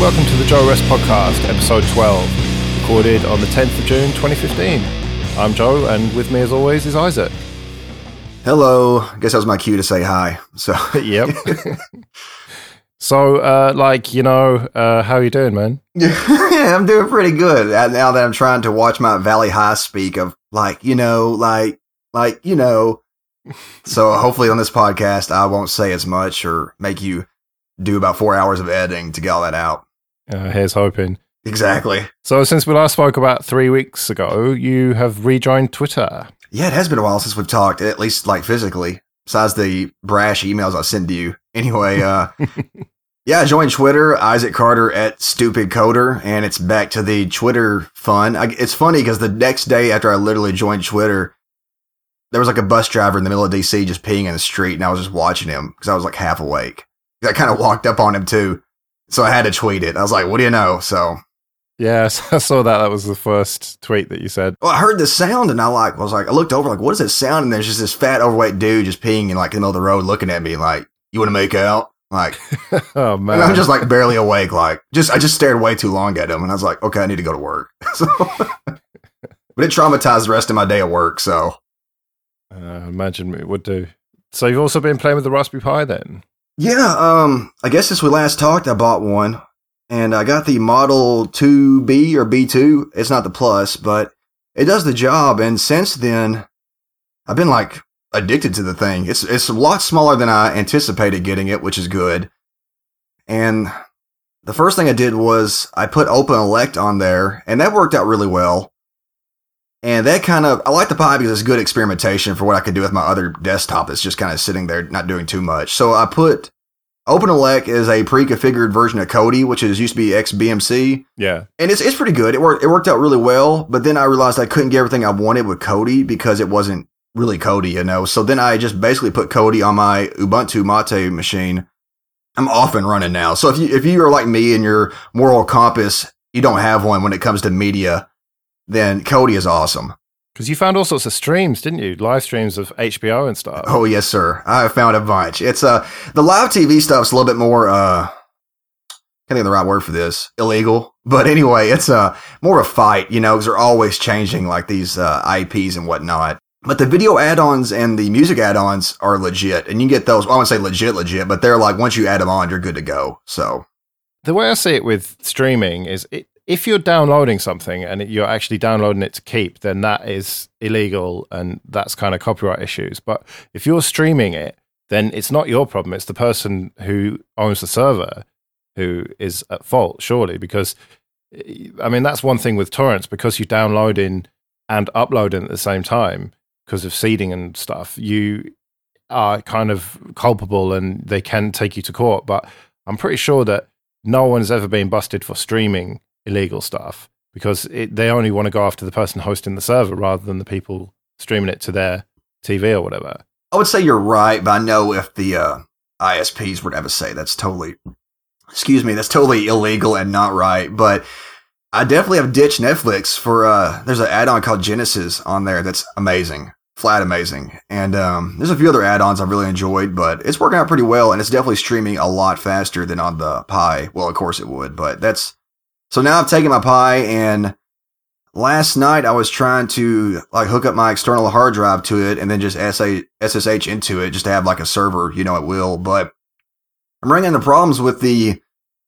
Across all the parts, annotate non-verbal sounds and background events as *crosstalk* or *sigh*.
And welcome to the JoeRess Podcast, episode 12, recorded on the 10th of June 2015. I'm Joe, and with me as always is Isaac. Hello. I guess that was my cue to say hi. So, *laughs* Yep. *laughs* so, uh, like, you know, uh, how are you doing, man? yeah, *laughs* I'm doing pretty good Uh, now that I'm trying to watch my Valley High speak of like, you know, like, like, you know. So, hopefully, on this podcast, I won't say as much or make you do about four hours of editing to get all that out. Uh, here's hoping. Exactly. So, since we last spoke about three weeks ago, you have rejoined Twitter. Yeah, it has been a while since we've talked, at least like physically, besides the brash emails I send to you. *laughs* Anyway, uh, *laughs* yeah, I joined Twitter, Isaac Carter at Stupid Coder, and it's back to the Twitter fun. I, it's funny because the next day after I literally joined Twitter, there was like a bus driver in the middle of DC just peeing in the street, and I was just watching him because I was like half awake. I kind of walked up on him too, so I had to tweet it. I was like, "What do you know?" So Yes, *laughs* I saw that. That was the first tweet that you said. Well, I heard the sound and I like was like I looked over like what is that sound and there's just this fat overweight dude just peeing in like in the middle of the road looking at me like you want to make out like *laughs* oh, and man. I'm just like barely awake like just I just stared way too long at him and I was like okay I need to go to work *laughs* so but it traumatized the rest of my day at work so uh, imagine it would do. So, you've also been playing with the Raspberry Pi then? Yeah um I guess since we last talked I bought one and I got the Model 2B or B2 it's not the Plus but it does the job and since then I've been like addicted to the thing. It's it's a lot smaller than I anticipated getting it, which is good. And the first thing I did was I put OpenELEC on there, and that worked out really well. And that kind of I like the Pi because it's good experimentation for what I could do with my other desktop that's just kind of sitting there not doing too much. So I put OpenELEC is a pre-configured version of Kodi, which is used to be XBMC Yeah. and it's it's pretty good. It worked it worked out really well, but then I realized I couldn't get everything I wanted with Kodi because it wasn't really Kodi, you know. So then I just basically put Kodi on my Ubuntu Mate machine. I'm off and running now. So if you if you are like me and your moral compass, you don't have one when it comes to media, then Kodi is awesome. Because you found all sorts of streams, didn't you? Live streams of HBO and stuff. Oh yes, sir. I found a bunch. It's uh the live TV stuff's a little bit more uh can't think the right word for this. Illegal. But anyway, it's uh more of a fight, you know, because they're always changing like these uh IPs and whatnot. But the video add-ons and the music add-ons are legit, and you get those. Well, I wouldn't say legit, legit, but they're like once you add them on, you're good to go. So The way I see it with streaming is it, if you're downloading something and you're actually downloading it to keep, then that is illegal and that's kind of copyright issues. But if you're streaming it, then it's not your problem. It's the person who owns the server who is at fault, surely, because eh, I mean, that's one thing with torrents because you're downloading and uploading at the same time because of seeding and stuff, you are kind of culpable and they can take you to court. But I'm pretty sure that no one's ever been busted for streaming illegal stuff because it, they only want to go after the person hosting the server rather than the people streaming it to their TV or whatever. I would say you're right, but I know if the uh, ISPs were to ever say that's totally, excuse me, that's totally illegal and not right. But I definitely have ditched Netflix for uh, there's an add-on called Genesis on there that's amazing, flat amazing, and um, there's a few other add-ons I've really enjoyed, but it's working out pretty well, and it's definitely streaming a lot faster than on the Pi. Well, of course it would, but that's so now I've taken my Pi and last night I was trying to like hook up my external hard drive to it and then just SSH into it just to have like a server, you know, at will. But I'm running into problems with the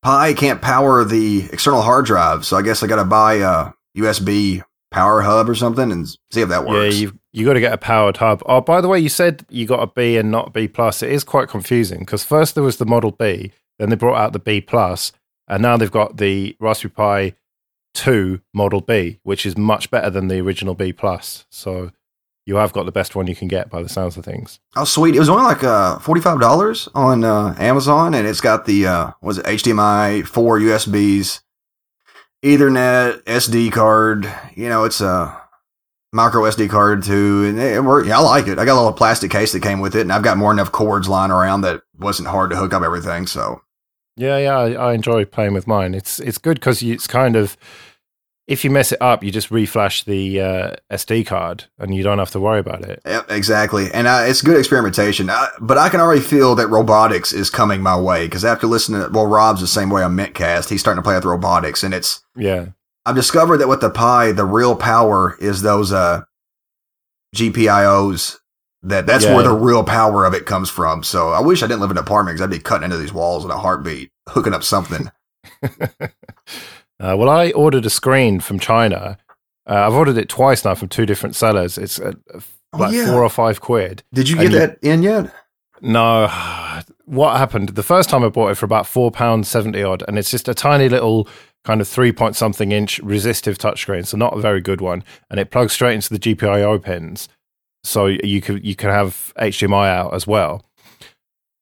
Pi can't power the external hard drive. So I guess I got to buy a USB power hub or something and see if that works. Yeah, you you got to get a powered hub. Oh, by the way, you said you got a B and not B plus. It is quite confusing because first there was the Model B, then they brought out the B plus, and now they've got the Raspberry Pi two Model B, which is much better than the original B plus. So you have got the best one you can get by the sounds of things. Oh, sweet. It was only like uh, $45 on uh, Amazon, and it's got the, uh, was it HDMI, four USBs, Ethernet, SD card. You know, it's a micro SD card too. And it, worked. Yeah, I like it. I got a little plastic case that came with it, and I've got more enough cords lying around that wasn't hard to hook up everything. So, Yeah, yeah, I, I enjoy playing with mine. It's it's good because it's kind of if you mess it up, you just reflash the uh, SD card, and you don't have to worry about it. Yep, exactly. And uh, it's good experimentation. Uh, but I can already feel that robotics is coming my way because after listening to, well, Rob's the same way on Mintcast. He's starting to play with robotics, and it's, Yeah, I've discovered that with the Pi, the real power is those uh, GPIOs. That that's Yeah. where the real power of it comes from. So I wish I didn't live in an apartment because I'd be cutting into these walls in a heartbeat, hooking up something. *laughs* Uh, well, I ordered a screen from China. Uh, I've ordered it twice now from two different sellers. It's uh, Oh, like yeah. four or five quid. Did you And get you- that in yet? No, *sighs* what happened? The first time I bought it for about four pounds seventy odd, and it's just a tiny little kind of three point something inch resistive touchscreen, so not a very good one, and it plugs straight into the GPIO pins, so you can you can have HDMI out as well,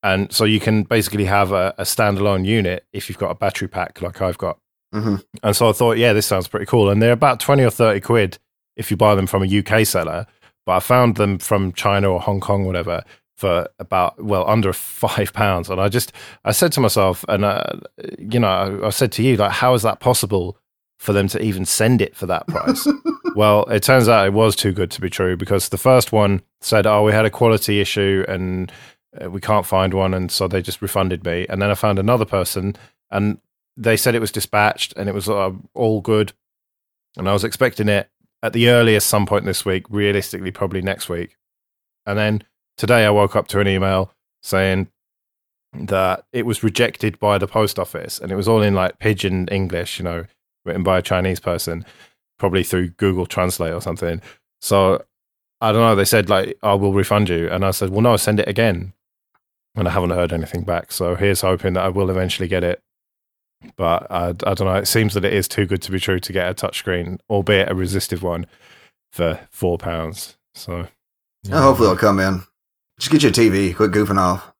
and so you can basically have a, a standalone unit if you've got a battery pack like I've got. hmm And so I thought, yeah, this sounds pretty cool. And they're about 20 or 30 quid if you buy them from a UK seller. But I found them from China or Hong Kong, whatever, for about, well, under *laughs* five pounds. And I just, I said to myself, and, uh, you know, I, I said to you, like, how is that possible for them to even send it for that price? *laughs* well, it turns out it was too good to be true because the first one said, oh, we had a quality issue and uh, we can't find one. And so they just refunded me. And then I found another person and they said it was dispatched and it was uh, all good. And I was expecting it at the earliest some point this week, realistically, probably next week. And then today I woke up to an email saying that it was rejected by the post office and it was all in like pidgin English, you know, written by a Chinese person, probably through Google Translate or something. So I don't know. They said, like, I will refund you. And I said, well, no, send it again. And I haven't heard anything back. So here's hoping that I will eventually get it but I, I don't know. It seems that it is too good to be true to get a touchscreen, albeit a resistive one, for four pounds. So Oh, hopefully it'll come in. Just get you a TV. Quit goofing off.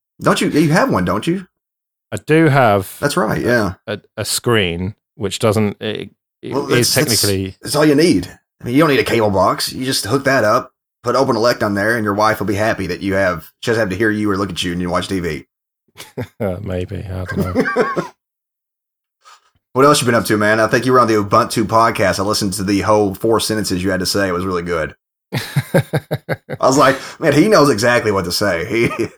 *laughs* Don't you? You have one, don't you? I do have That's right. Yeah. a, a screen which doesn't. It Well, is technically That's all you need. I mean, you don't need a cable box. You just hook that up, put OpenELEC on there, and your wife will be happy that you have. She doesn't have to hear you or look at you and you watch TV. *laughs* maybe I don't know. *laughs* what else you been up to, man? I think you were on the Ubuntu podcast. I listened to the whole four sentences you had to say. It was really good. *laughs* I was like, man, he knows exactly what to say. He,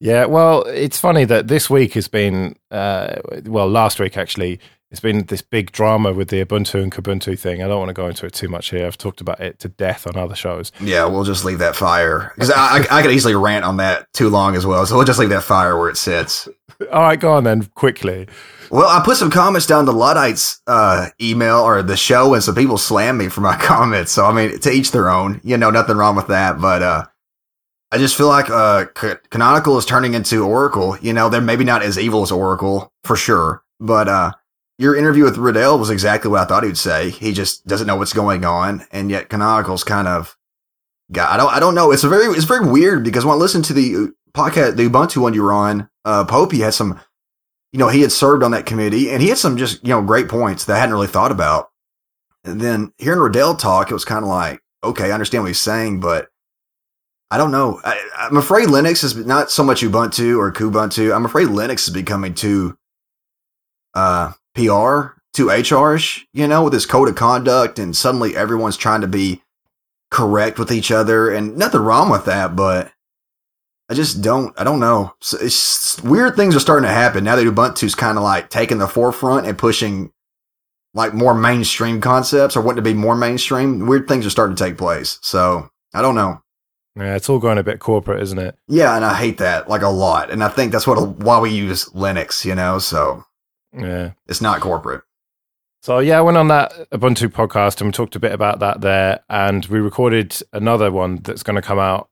yeah, well, it's funny that this week has been. Uh, well, last week actually. It's been this big drama with the Ubuntu and Kubuntu thing. I don't want to go into it too much here. I've talked about it to death on other shows. yeah, we'll just leave that fire because I, I, I could easily rant on that too long as well. So we'll just leave that fire where it sits. All right, go on then, quickly. Well, I put some comments down to Luddite's uh, email or the show, and some people slammed me for my *laughs* comments. So, I mean, to each their own. You know, nothing wrong with that. But uh, I just feel like uh, Canonical is turning into Oracle. You know, they're maybe not as evil as Oracle for sure. But uh, your interview with Riddell was exactly what I thought he'd say. He just doesn't know what's going on, and yet Canonical's kind of. God, I don't. I don't know. It's a very. It's very weird because when I listened to the podcast, the Ubuntu one you were on, uh, Pope, had some you know, he had served on that committee and he had some just, you know, great points that I hadn't really thought about. And then hearing Riddell talk, it was kind of like, okay, I understand what he's saying, but I don't know. I, I'm afraid Linux is not so much Ubuntu or Kubuntu. I'm afraid Linux is becoming too, uh, PR, too HRish, you know, with this code of conduct and suddenly everyone's trying to be correct with each other and nothing wrong with that, but I just don't. I don't know. So it's weird things are starting to happen now that Ubuntu's kind of like taking the forefront and pushing like more mainstream concepts or wanting to be more mainstream. Weird things are starting to take place. So I don't know. Yeah, it's all going a bit corporate, isn't it? Yeah, and I hate that like a lot. And I think that's what why we use Linux. You know, so Yeah. it's not corporate. So yeah, I went on that Ubuntu podcast and we talked a bit about that there, and we recorded another one that's going to come out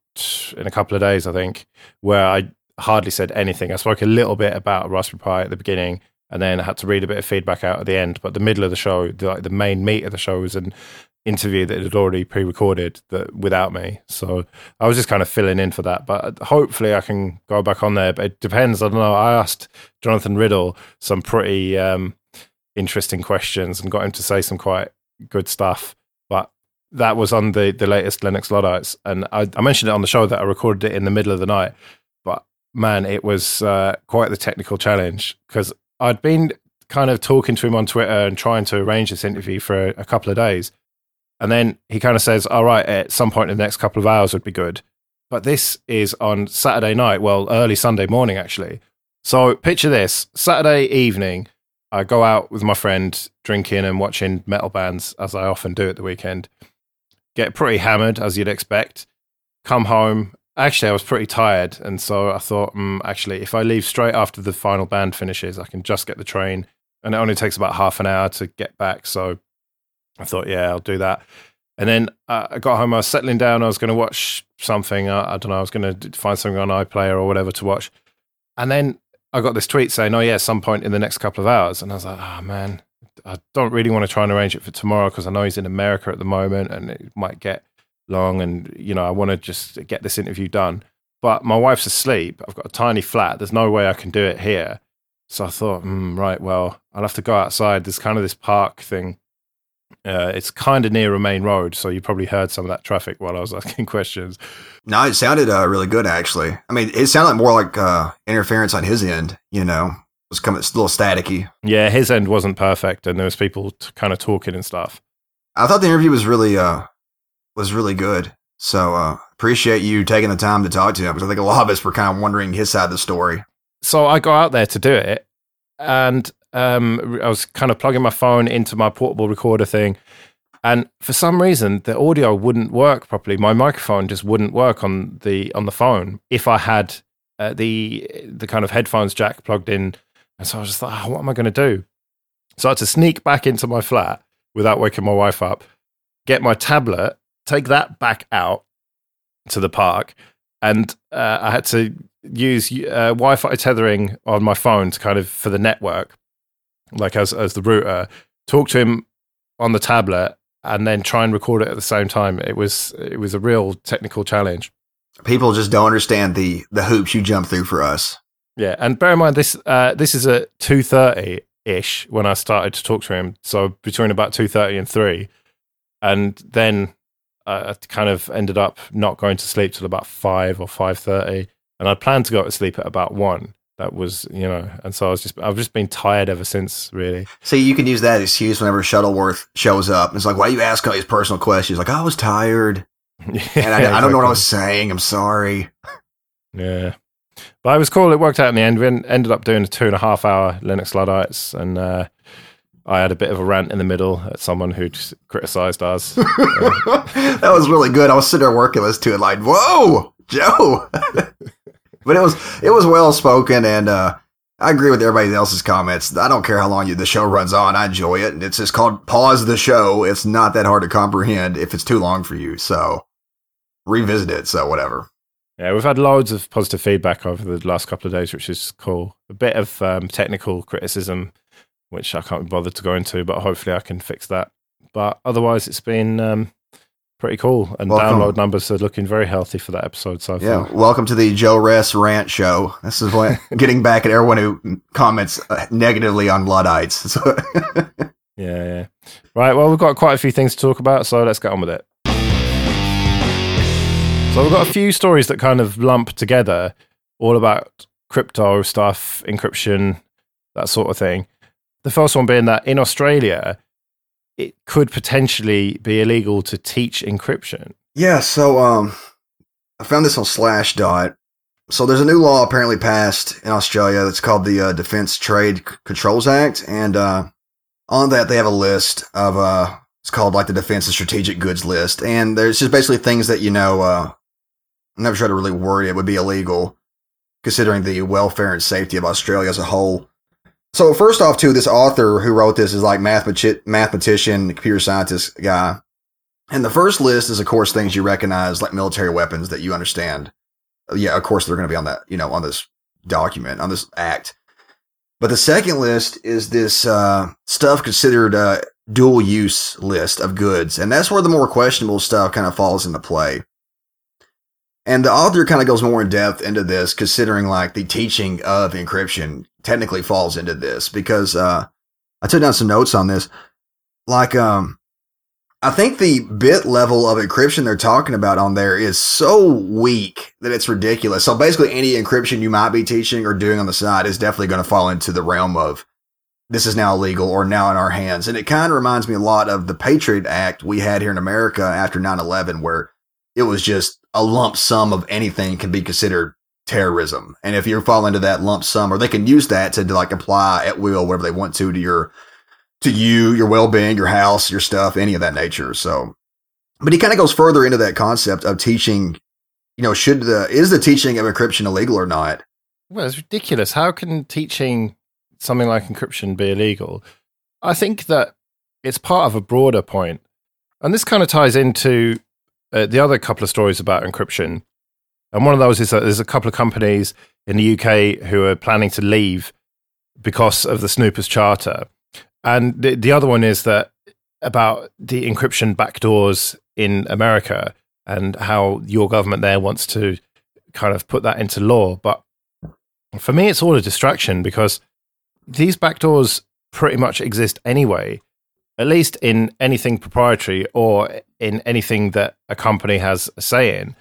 in a couple of days, I think, where I hardly said anything. I spoke a little bit about Raspberry Pi at the beginning, and then I had to read a bit of feedback out at the end. But the middle of the show, the, like the main meat of the show, was an interview that had already pre-recorded that without me. So I was just kind of filling in for that. But hopefully, I can go back on there. But it depends. I don't know. I asked Jonathan Riddell some pretty um, interesting questions and got him to say some quite good stuff. But that was on the, the latest Linux Luddites. And I, I mentioned it on the show that I recorded it in the middle of the night. But man, it was uh, quite the technical challenge because I'd been kind of talking to him on Twitter and trying to arrange this interview for a, a couple of days. And then he kind of says, All right, at some point in the next couple of hours would be good. But this is on Saturday night, well, early Sunday morning, actually. So picture this Saturday evening, I go out with my friend drinking and watching metal bands, as I often do at the weekend. Get pretty hammered, as you'd expect. Come home. Actually, I was pretty tired. And so I thought, mm, actually, if I leave straight after the final band finishes, I can just get the train. And it only takes about half an hour to get back. So I thought, yeah, I'll do that. And then uh, I got home, I was settling down, I was going to watch something. Uh, I don't know, I was going to find something on iPlayer or whatever to watch. And then I got this tweet saying, oh, yeah, some point in the next couple of hours. And I was like, oh, man, I don't really want to try and arrange it for tomorrow because I know he's in America at the moment and it might get long. And, you know, I want to just get this interview done. But my wife's asleep. I've got a tiny flat. There's no way I can do it here. So I thought, mm, right, well, I'll have to go outside. There's kind of this park thing uh, it's kind of near a main road, so you probably heard some of that traffic while I was *laughs* asking questions. No, it sounded uh, really good, actually. I mean, it sounded more like uh, interference on his end. You know, it was coming a little staticky. Yeah, his end wasn't perfect, and there was people t- kind of talking and stuff. I thought the interview was really uh, was really good. So uh, appreciate you taking the time to talk to him because I think a lot of us were kind of wondering his side of the story. So I got out there to do it, and um, I was kind of plugging my phone into my portable recorder thing, and for some reason the audio wouldn't work properly. My microphone just wouldn't work on the on the phone if I had uh, the the kind of headphones jack plugged in. And so I was just like, oh, what am I going to do? So I had to sneak back into my flat without waking my wife up, get my tablet, take that back out to the park, and uh, I had to use uh, Wi-Fi tethering on my phone to kind of for the network like as as the router, talk to him on the tablet, and then try and record it at the same time. It was it was a real technical challenge. People just don't understand the the hoops you jump through for us. Yeah, and bear in mind this uh, this is at two thirty ish when I started to talk to him. So between about two thirty and three, and then I kind of ended up not going to sleep till about five or five thirty, and I planned to go to sleep at about one. That was you know and so i was just i've just been tired ever since really. See you can use that excuse whenever shuttleworth shows up. It's like why are you ask all these personal questions? Like i was tired. *laughs* Yeah, and I, I, don't know what i was saying. I'm sorry. Yeah. But it was cool. It worked out in the end. We ended up doing a two and a half hour linux luddites and uh, I had a bit of a rant in the middle at someone who'd criticized us. *laughs* that was really good. I was sitting there working this too, and like, whoa, Joe. *laughs* but it was it was well spoken, and uh, I agree with everybody else's comments. I don't care how long you, the show runs on. I enjoy it. And it's just called pause the show. It's not that hard to comprehend if it's too long for you. So revisit it. So whatever. Yeah, we've had loads of positive feedback over the last couple of days, which is cool. A bit of um, technical criticism, which I can't be bothered to go into, but hopefully I can fix that. But otherwise, it's been um, pretty cool. And welcome. download numbers are looking very healthy for that episode so yeah, far. welcome to the JoeRess Rant Show. This is what *laughs* getting back at everyone who comments uh, negatively on Luddites. *laughs* yeah, yeah. Right. Well, we've got quite a few things to talk about, so let's get on with it. So we've got a few stories that kind of lump together, all about crypto stuff, encryption, that sort of thing. The first one being that in Australia, it could potentially be illegal to teach encryption. Yeah, so um, I found this on Slashdot. So there's a new law apparently passed in Australia that's called the uh, Defense Trade Controls Act, and uh, on that they have a list of uh, it's called like the Defense and Strategic Goods list, and there's just basically things that you know. Uh, I'm never sure to really worry it would be illegal, considering the welfare and safety of Australia as a whole. So first off, too, this author who wrote this is like mathematician, mathematician, computer scientist guy. And the first list is, of course, things you recognize, like military weapons that you understand. Yeah, of course, they're going to be on that, you know, on this document, on this act. But the second list is this uh, stuff considered a dual use list of goods. And that's where the more questionable stuff kind of falls into play. And the author kind of goes more in depth into this, considering like the teaching of encryption technically falls into this because uh, I took down some notes on this. Like, um, I think the bit level of encryption they're talking about on there is so weak that it's ridiculous. So basically, any encryption you might be teaching or doing on the side is definitely going to fall into the realm of this is now illegal or now in our hands. And it kind of reminds me a lot of the Patriot Act we had here in America after 9 11, where it was just a lump sum of anything can be considered terrorism. And if you fall into that lump sum, or they can use that to, like apply at will wherever they want to to your to you, your well being, your house, your stuff, any of that nature. So, but he kind of goes further into that concept of teaching. You know, should the is the teaching of encryption illegal or not? Well, it's ridiculous. How can teaching something like encryption be illegal? I think that it's part of a broader point, and this kind of ties into uh, the other couple of stories about encryption. And one of those is that there's a couple of companies in the UK who are planning to leave because of the Snoopers Charter. And the, the other one is that about the encryption backdoors in America and how your government there wants to kind of put that into law. But for me, it's all a distraction because these backdoors pretty much exist anyway, at least in anything proprietary or in anything that a company has a say in.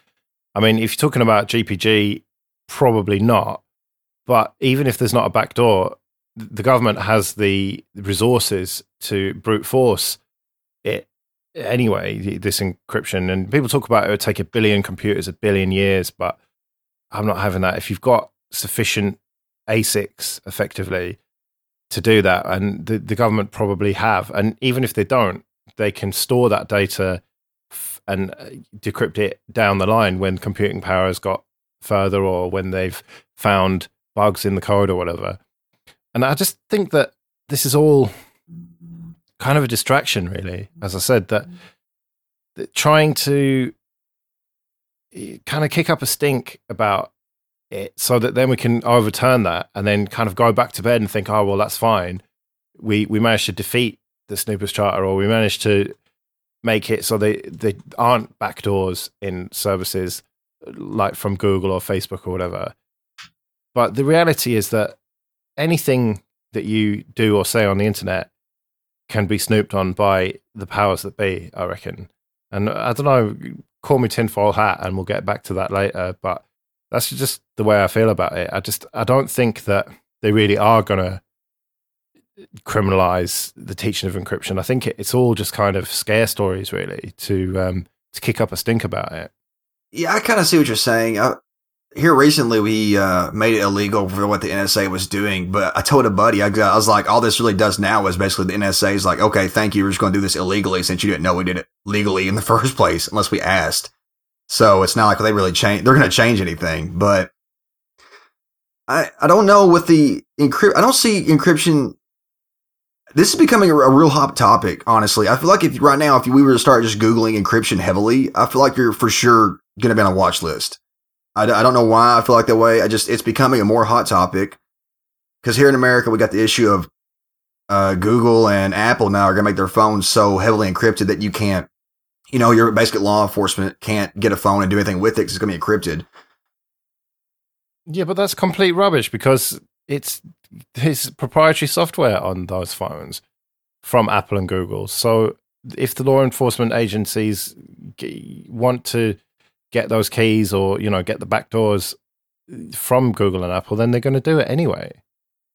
I mean, if you're talking about GPG, probably not. But even if there's not a backdoor, the government has the resources to brute force it anyway, this encryption. And people talk about it would take a billion computers a billion years, but I'm not having that. If you've got sufficient ASICs effectively to do that, and the, the government probably have, and even if they don't, they can store that data and uh, decrypt it down the line when computing power has got further or when they've found bugs in the code or whatever. And I just think that this is all kind of a distraction, really. As I said, that, that trying to eh, kind of kick up a stink about it so that then we can overturn that and then kind of go back to bed and think, oh, well, that's fine. We, we managed to defeat the Snoopers Charter or we managed to make it so they, they aren't backdoors in services like from Google or Facebook or whatever. But the reality is that anything that you do or say on the internet can be snooped on by the powers that be, I reckon. And I don't know, call me tinfoil hat and we'll get back to that later. But that's just the way I feel about it. I just, I don't think that they really are going to criminalize the teaching of encryption. I think it's all just kind of scare stories, really, to um, to kick up a stink about it. Yeah, I kind of see what you're saying. I, here recently we uh, made it illegal for what the NSA was doing, but I told a buddy, I, I, was like, all this really does now is basically the NSA is like, okay, thank you. We're just going to do this illegally since you didn't know we did it legally in the *laughs* first place, unless we asked. So it's not like they really change. They're going to change anything, but I, I don't know with the encrypt. I don't see encryption. This is becoming a, a real hot topic, honestly. I feel like if right now, if we were to start just Googling encryption heavily, I feel like you're for sure going to be on a watch list. I, I don't know why I feel like that way. I just, it's becoming a more hot topic because here in America, we got the issue of uh, Google and Apple now are going to make their phones so heavily encrypted that you can't, you know, your basic law enforcement can't get a phone and do anything with it because it's going to be encrypted. Yeah, but that's complete rubbish because it's his proprietary software on those phones from Apple and Google. So if the law enforcement agencies want to get those keys or you know get the back doors from Google and Apple, then they're going to do it anyway.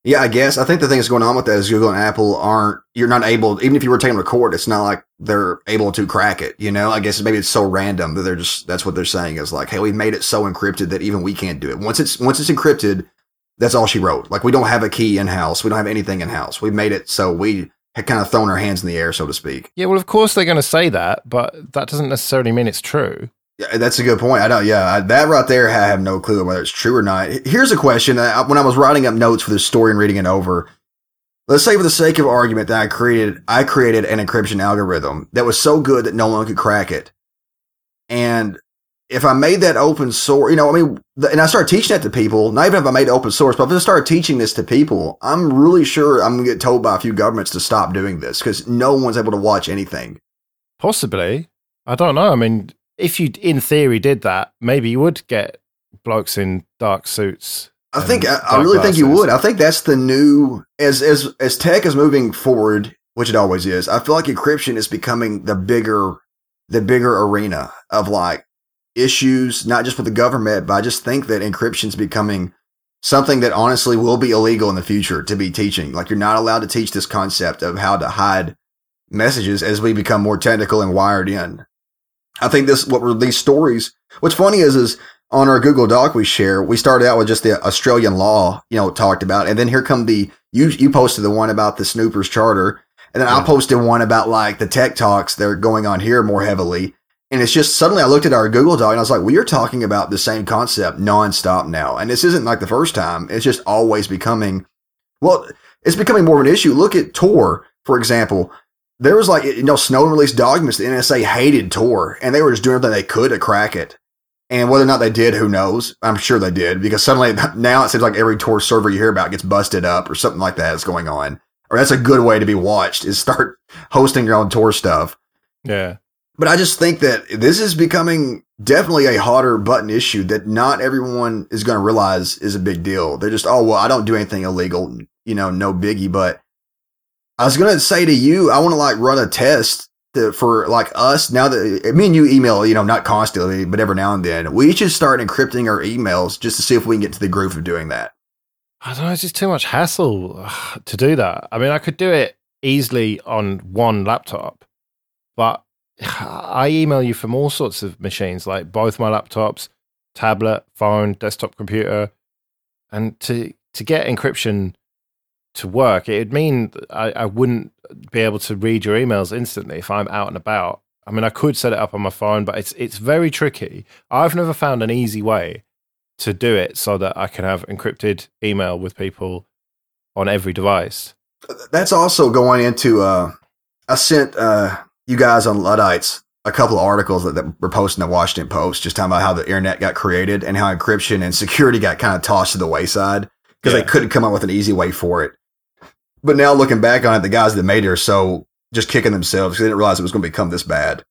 Yeah, I guess. I think the thing that's going on with that is Google and Apple aren't, you're not able, even if you were taking a court, it's not like they're able to crack it. You know, I guess maybe it's so random that they're just, that's what they're saying is like, hey, we've made it so encrypted that even we can't do it. Once it's, once it's encrypted, that's all she wrote. Like we don't have a key in house. We don't have anything in house. We made it so we had kind of thrown our hands in the air, so to speak. Yeah, well, of course they're going to say that, but that doesn't necessarily mean it's true. Yeah, that's a good point. I don't. Yeah, that right there, I have no clue whether it's true or not. Here's a question: uh, When I was writing up notes for this story and reading it over, let's say for the sake of argument that I created, I created an encryption algorithm that was so good that no one could crack it, and if I made that open source, you know, I mean, and I started teaching that to people, not even if I made it open source, but if I started teaching this to people, I'm really sure I'm going to get told by a few governments to stop doing this because no one's able to watch anything. Possibly. I don't know. I mean, if you, in theory, did that, maybe you would get blokes in dark suits. I think I, I really glasses. think you would. I think that's the new as as as tech is moving forward, which it always is. I feel like encryption is becoming the bigger the bigger arena of like issues, not just with the government, but I just think that encryption is becoming something that honestly will be illegal in the future to be teaching. Like you're not allowed to teach this concept of how to hide messages as we become more technical and wired in. I think this, what were these stories? What's funny is, is on our Google Doc we share, we started out with just the Australian law, you know, talked about, and then here come the, you, you posted the one about the Snoopers Charter. And then yeah. I posted one about like the tech talks that are going on here more heavily. And it's just suddenly I looked at our Google Doc and I was like, well, you're talking about the same concept nonstop now. And this isn't like the first time. It's just always becoming, well, it's becoming more of an issue. Look at Tor, for example. There was like, you know, Snowden released documents. The NSA hated Tor and they were just doing everything they could to crack it. And whether or not they did, who knows? I'm sure they did because suddenly *laughs* now it seems like every Tor server you hear about gets busted up or something like that is going on. Or that's a good way to be watched is start *laughs* hosting your own Tor stuff. Yeah. But I just think that this is becoming definitely a hotter button issue that not everyone is going to realize is a big deal. They're just, oh, well, I don't do anything illegal, you know, no biggie. But I was going to say to you, I want to like run a test to, for like us now that eh, me and you email, you know, not constantly, but every now and then. We should start encrypting our emails just to see if we can get to the groove of doing that. I don't know. It's just too much hassle to do that. I mean, I could do it easily on one laptop, but I email you from all sorts of machines, like both my laptops, tablet, phone, desktop computer, and to to get encryption to work, it would mean I, I wouldn't be able to read your emails instantly if I'm out and about. I mean, I could set it up on my phone, but it's it's very tricky. I've never found an easy way to do it so that I can have encrypted email with people on every device. That's also going into. Uh, I sent uh, you guys on Luddites a couple of articles that, that were posted in the Washington Post, just talking about how the internet got created and how encryption and security got kind of tossed to the wayside because yeah. they couldn't come up with an easy way for it. But now looking back on it, the guys that made it are so just kicking themselves because they didn't realize it was going to become this bad.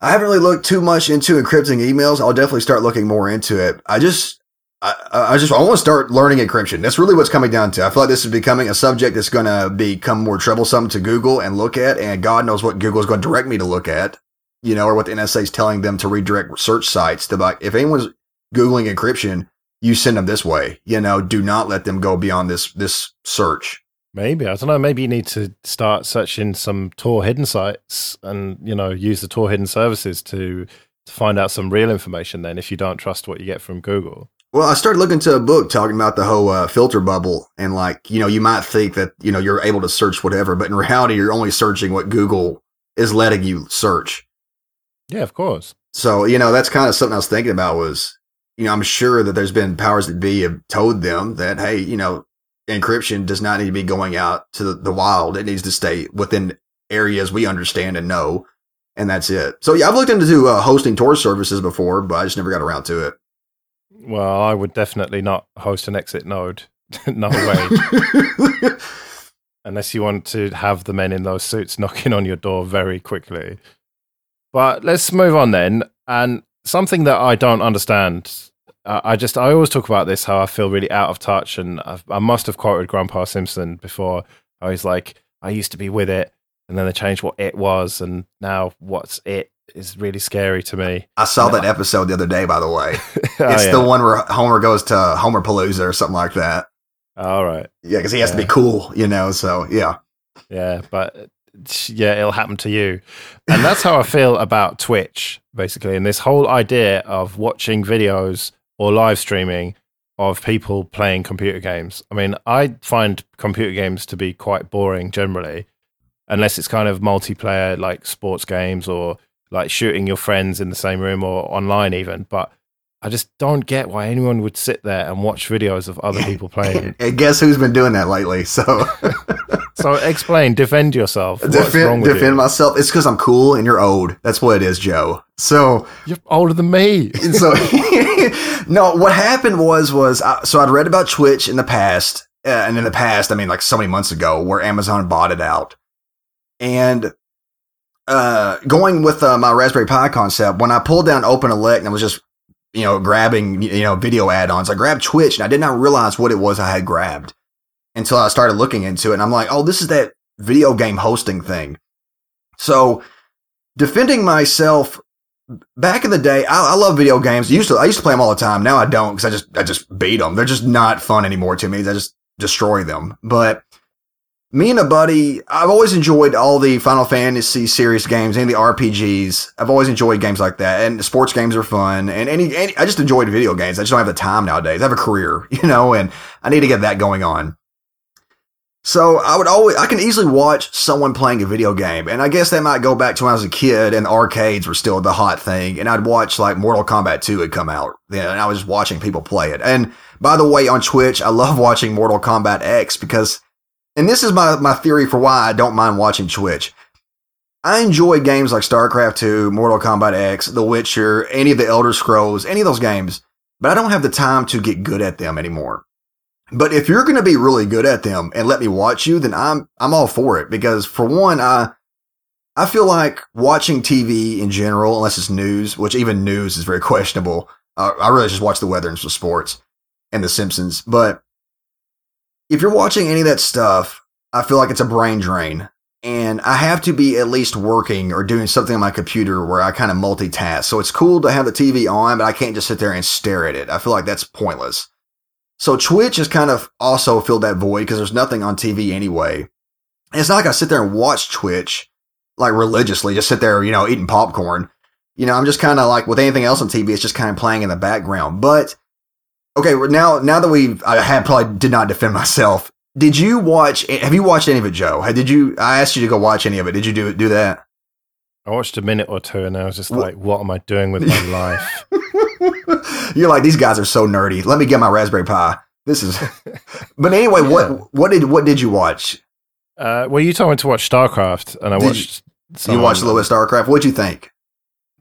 I haven't really looked too much into encrypting emails. I'll definitely start looking more into it. I just, I, I just, I want to start learning encryption. That's really what's coming down to. I feel like this is becoming a subject that's going to become more troublesome to Google and look at, and God knows what Google is going to direct me to look at, you know, or what the NSA is telling them to redirect search sites to like, if anyone's Googling encryption, you send them this way, you know, do not let them go beyond this, this search. Maybe I don't know. Maybe you need to start searching some Tor hidden sites, and you know, use the Tor hidden services to to find out some real information. Then, if you don't trust what you get from Google. Well, I started looking to a book talking about the whole uh, filter bubble, and like you know, you might think that you know you're able to search whatever, but in reality, you're only searching what Google is letting you search. Yeah, of course. So you know, that's kind of something I was thinking about. Was you know, I'm sure that there's been powers that be have told them that hey, you know, encryption does not need to be going out to the, the wild. It needs to stay within areas we understand and know. And that's it. So yeah, I've looked into uh, hosting Tor services before, but I just never got around to it. Well, I would definitely not host an exit node. *laughs* no way. *laughs* Unless you want to have the men in those suits knocking on your door very quickly. But let's move on then. And something that I don't understand I just I always talk about this how I feel really out of touch, and I've, i must have quoted Grandpa Simpson before. I was like, I used to be with it, and then they changed what it was, and now what's it is really scary to me. I saw that episode the other day, by the way. *laughs* oh, it's yeah. the one where Homer goes to Homerpalooza or something like that. All right. Yeah, because he has yeah. to be cool, you know. So yeah. Yeah, but yeah, it'll happen to you, and that's how I feel about Twitch, basically, and this whole idea of watching videos or live streaming of people playing computer games. I mean, I find computer games to be quite boring generally, unless it's kind of multiplayer like sports games or like shooting your friends in the same room or online even. But I just don't get why anyone would sit there and watch videos of other people playing. *laughs* and guess who's been doing that lately? So, *laughs* so explain, defend yourself. Defend, defend myself. It's because I'm cool and you're old. That's what it is, Joe. So you're older than me. and *laughs* so no, what happened was was I, so I'd read about Twitch in the past, uh, and in the past, I mean, like so many months ago, where Amazon bought it out, and uh, going with uh, my Raspberry Pi concept, when I pulled down OpenELEC and I was just you know, grabbing, you know, video add-ons. I grabbed Twitch and I did not realize what it was I had grabbed until I started looking into it. And I'm like, oh, this is that video game hosting thing. So defending myself back in the day, I, I love video games. I used to I used to play them all the time. Now I don't because I just I just beat them. They're just not fun anymore to me. I just destroy them. But me and a buddy, I've always enjoyed all the Final Fantasy series games and the RPGs. I've always enjoyed games like that, and sports games are fun. And any, any, I just enjoyed video games. I just don't have the time nowadays. I have a career, *laughs* you know, and I need to get that going on. So I would always, I can easily watch someone playing a video game, and I guess that might go back to when I was a kid and arcades were still the hot thing, and I'd watch like Mortal Kombat 2 had come out, and I was watching people play it. And by the way, on Twitch, I love *laughs* watching Mortal Kombat X because and this is my, my theory for why I don't mind watching Twitch. I enjoy games like StarCraft 2, Mortal Kombat X, The Witcher, any of the Elder Scrolls, any of those games, but I don't have the time to get good at them anymore. But if you're going to be really good at them and let me watch you, then I'm I'm all for it because for one, I I feel like watching TV in general, unless it's news, which even news is very *laughs* questionable. Uh, I really just watch the weather and some sports and The Simpsons, but if you're watching any of that stuff, I feel like it's a brain drain. And I have to be at least working or doing something on my computer where I kind of multitask. So it's cool to have the TV on, but I can't just sit there and stare at it. I feel like that's pointless. So Twitch has kind of also filled that void because there's nothing on TV anyway. And it's not like I sit there and watch Twitch like religiously, just sit there, you know, eating popcorn. You know, I'm just kind of like with anything else on TV, it's just kind of playing in the background. But okay, now now that we I had probably did not defend myself. Did you watch? Have you watched any of it, Joe? Did you? I asked you to go watch any of it. Did you do do that? I watched a minute or two, and I was just like, "What am I doing with my life?" *laughs* You're like, these guys are so nerdy. Let me get my Raspberry Pi. This is. *laughs* but anyway, yeah. what what did what did you watch? Uh, well, you told me to watch StarCraft, and I did watched. You, you watched a little bit StarCraft. What'd you think?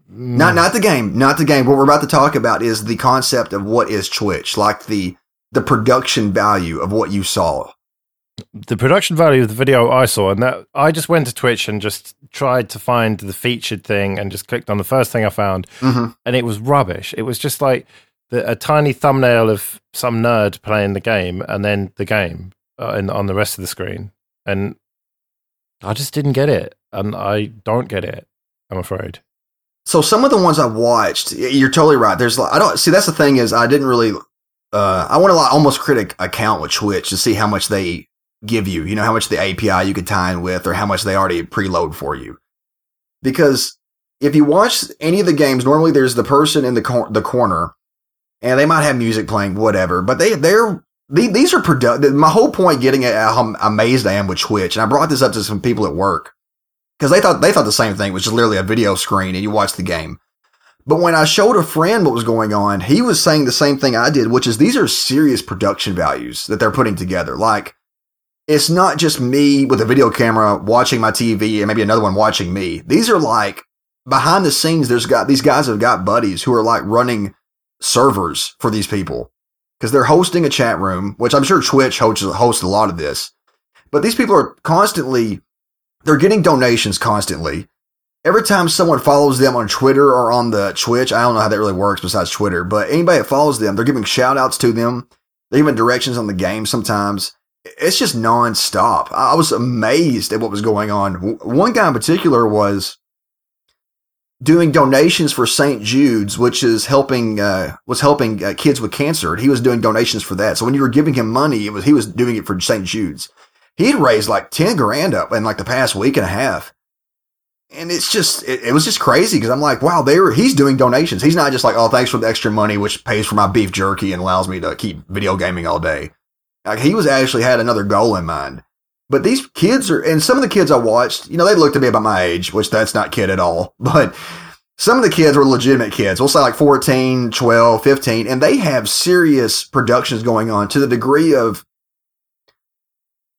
Not not the game, not the game. What we're about to talk about is the concept of what is Twitch, like the the production value of what you saw. The production value of the video I saw, and that I just went to Twitch and just tried to find the featured thing, and just clicked on the first thing I found, mm-hmm. and it was rubbish. It was just like the, a tiny thumbnail of some nerd playing the game, and then the game uh, and on the rest of the screen, and I just didn't get it, and I don't get it. I'm afraid. So some of the ones I watched, you're totally right. There's I don't see that's the thing is I didn't really uh, I want to almost critic account with Twitch to see how much they give you, you know, how much the API you could tie in with or how much they already preload for you. Because if you watch any of the games, normally there's the person in the cor- the corner and they might have music playing, whatever, but they they're these are productive. My whole point getting at how amazed I am with Twitch, and I brought this up to some people at work because they thought they thought the same thing, which is literally a video screen and you watch the game. But when I showed a friend what was going on, he was saying the same thing I did, which is these are serious production values that they're putting together. Like it's not just me with a video camera watching my TV and maybe another one watching me. These are like behind the scenes. There's got these guys have got buddies who are like running servers for these people because they're hosting a chat room, which I'm sure Twitch hosts, hosts a lot of this. But these people are constantly they're getting donations constantly. Every time someone follows them on Twitter or on the Twitch, I don't know how that really works besides Twitter, but anybody that follows them, they're giving shout outs to them. They're giving directions on the game sometimes. It's just nonstop. I was amazed at what was going on. One guy in particular was doing donations for St. Jude's, which is helping uh, was helping uh, kids with cancer. He was doing donations for that. So when you were giving him money, it was he was doing it for St. Jude's he'd raised like 10 grand up in like the past week and a half. And it's just, it, it was just crazy because I'm like, wow, they were, he's doing donations. He's not just like, oh, thanks for the extra money, which pays for my beef jerky and allows me to keep video gaming all day. Like he was actually had another goal in mind. But these kids are, and some of the kids I watched, you know, they looked to be about my age, which that's not kid at all. *laughs* But some of the kids were legitimate kids. We'll say like 14, 12, 15, and they have serious productions going on to the degree of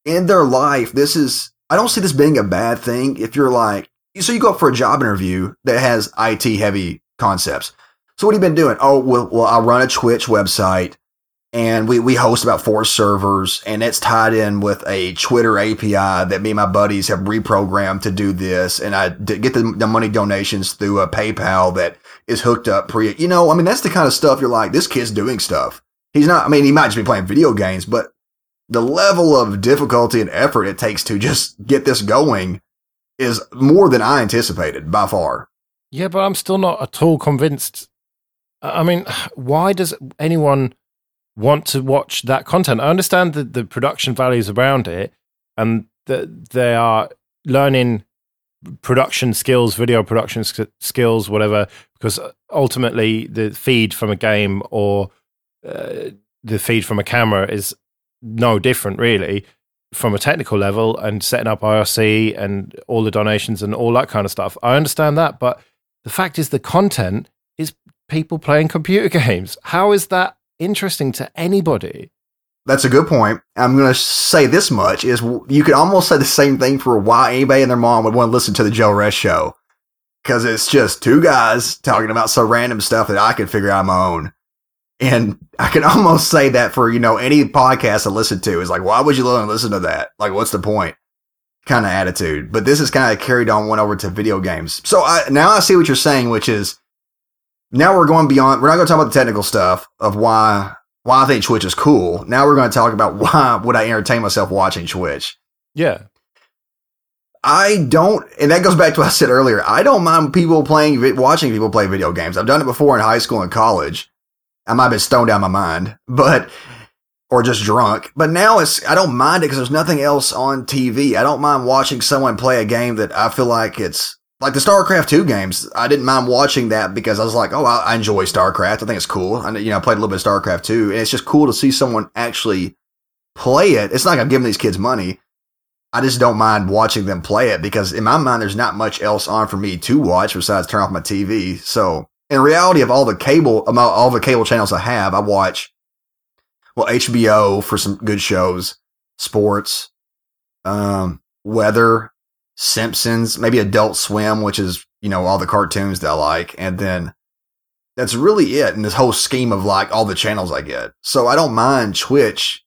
in their life, this is, I don't see this being a bad thing if you're like, so you go up for a job interview that has IT heavy concepts. So what have you been doing? Oh, well, well, I run a Twitch website and we, we host about four servers and it's tied in with a Twitter API that me and my buddies have reprogrammed to do this. And I get the, the money donations through a PayPal that is hooked up pre, you know, I mean, that's the kind of stuff you're like, this kid's doing stuff. He's not, I mean, he might just be playing video games, but the level of difficulty and effort it takes to just get this going is more than I anticipated by far. Yeah, but I'm still not at all convinced. I mean, why does anyone want to watch that content? I understand the, the production values around it and that they are learning production skills, video production skills, whatever, because ultimately the feed from a game or uh, the feed from a camera is no different, really, from a technical level and setting up IRC and all the donations and all that kind of stuff. I understand that, but the fact is, the content is people playing computer *laughs* games. How is that interesting to anybody? That's a good point. I'm going to say this much is you could almost say the same thing for why anybody and their mom would want to listen to the JoeRess show. Cause it's just two guys talking about some random stuff that I could figure out on my own. And I can *laughs* almost say that for, you know, any podcast I listen to is like, why would you listen to that? Like, what's the point? Kind of attitude. But this is kind of carried on one over to video games. So I, now I see what you're saying, which is now we're going beyond, we're not going to talk about the technical stuff of why why I think Twitch is cool. Now we're going to talk about *laughs* why would I entertain myself watching Twitch. Yeah. I don't, and that goes back to what I said earlier. I don't mind people playing, watching people play video games. I've done it before in high school and college. I might have been stoned out of my mind, but, or just drunk. But now it's, I don't mind it because there's nothing else on TV. I don't mind watching someone play a game that I feel like it's like the StarCraft 2 games, I didn't mind watching that because I was like, oh, I, enjoy StarCraft. I think it's cool. I, you know, I played a little bit of StarCraft 2, and it's just cool to see someone actually play it. It's not like I'm giving these kids money. I just don't mind watching them play it because in my mind, there's not much else on for me to watch besides turn off my TV. So in reality of all the cable, all the cable channels I have, I watch, well, HBO for some good shows, sports, um, weather, Simpsons, maybe Adult Swim, which is, you know, all the cartoons that I like. And then that's really it in this whole scheme of like all the channels I get. So I don't mind Twitch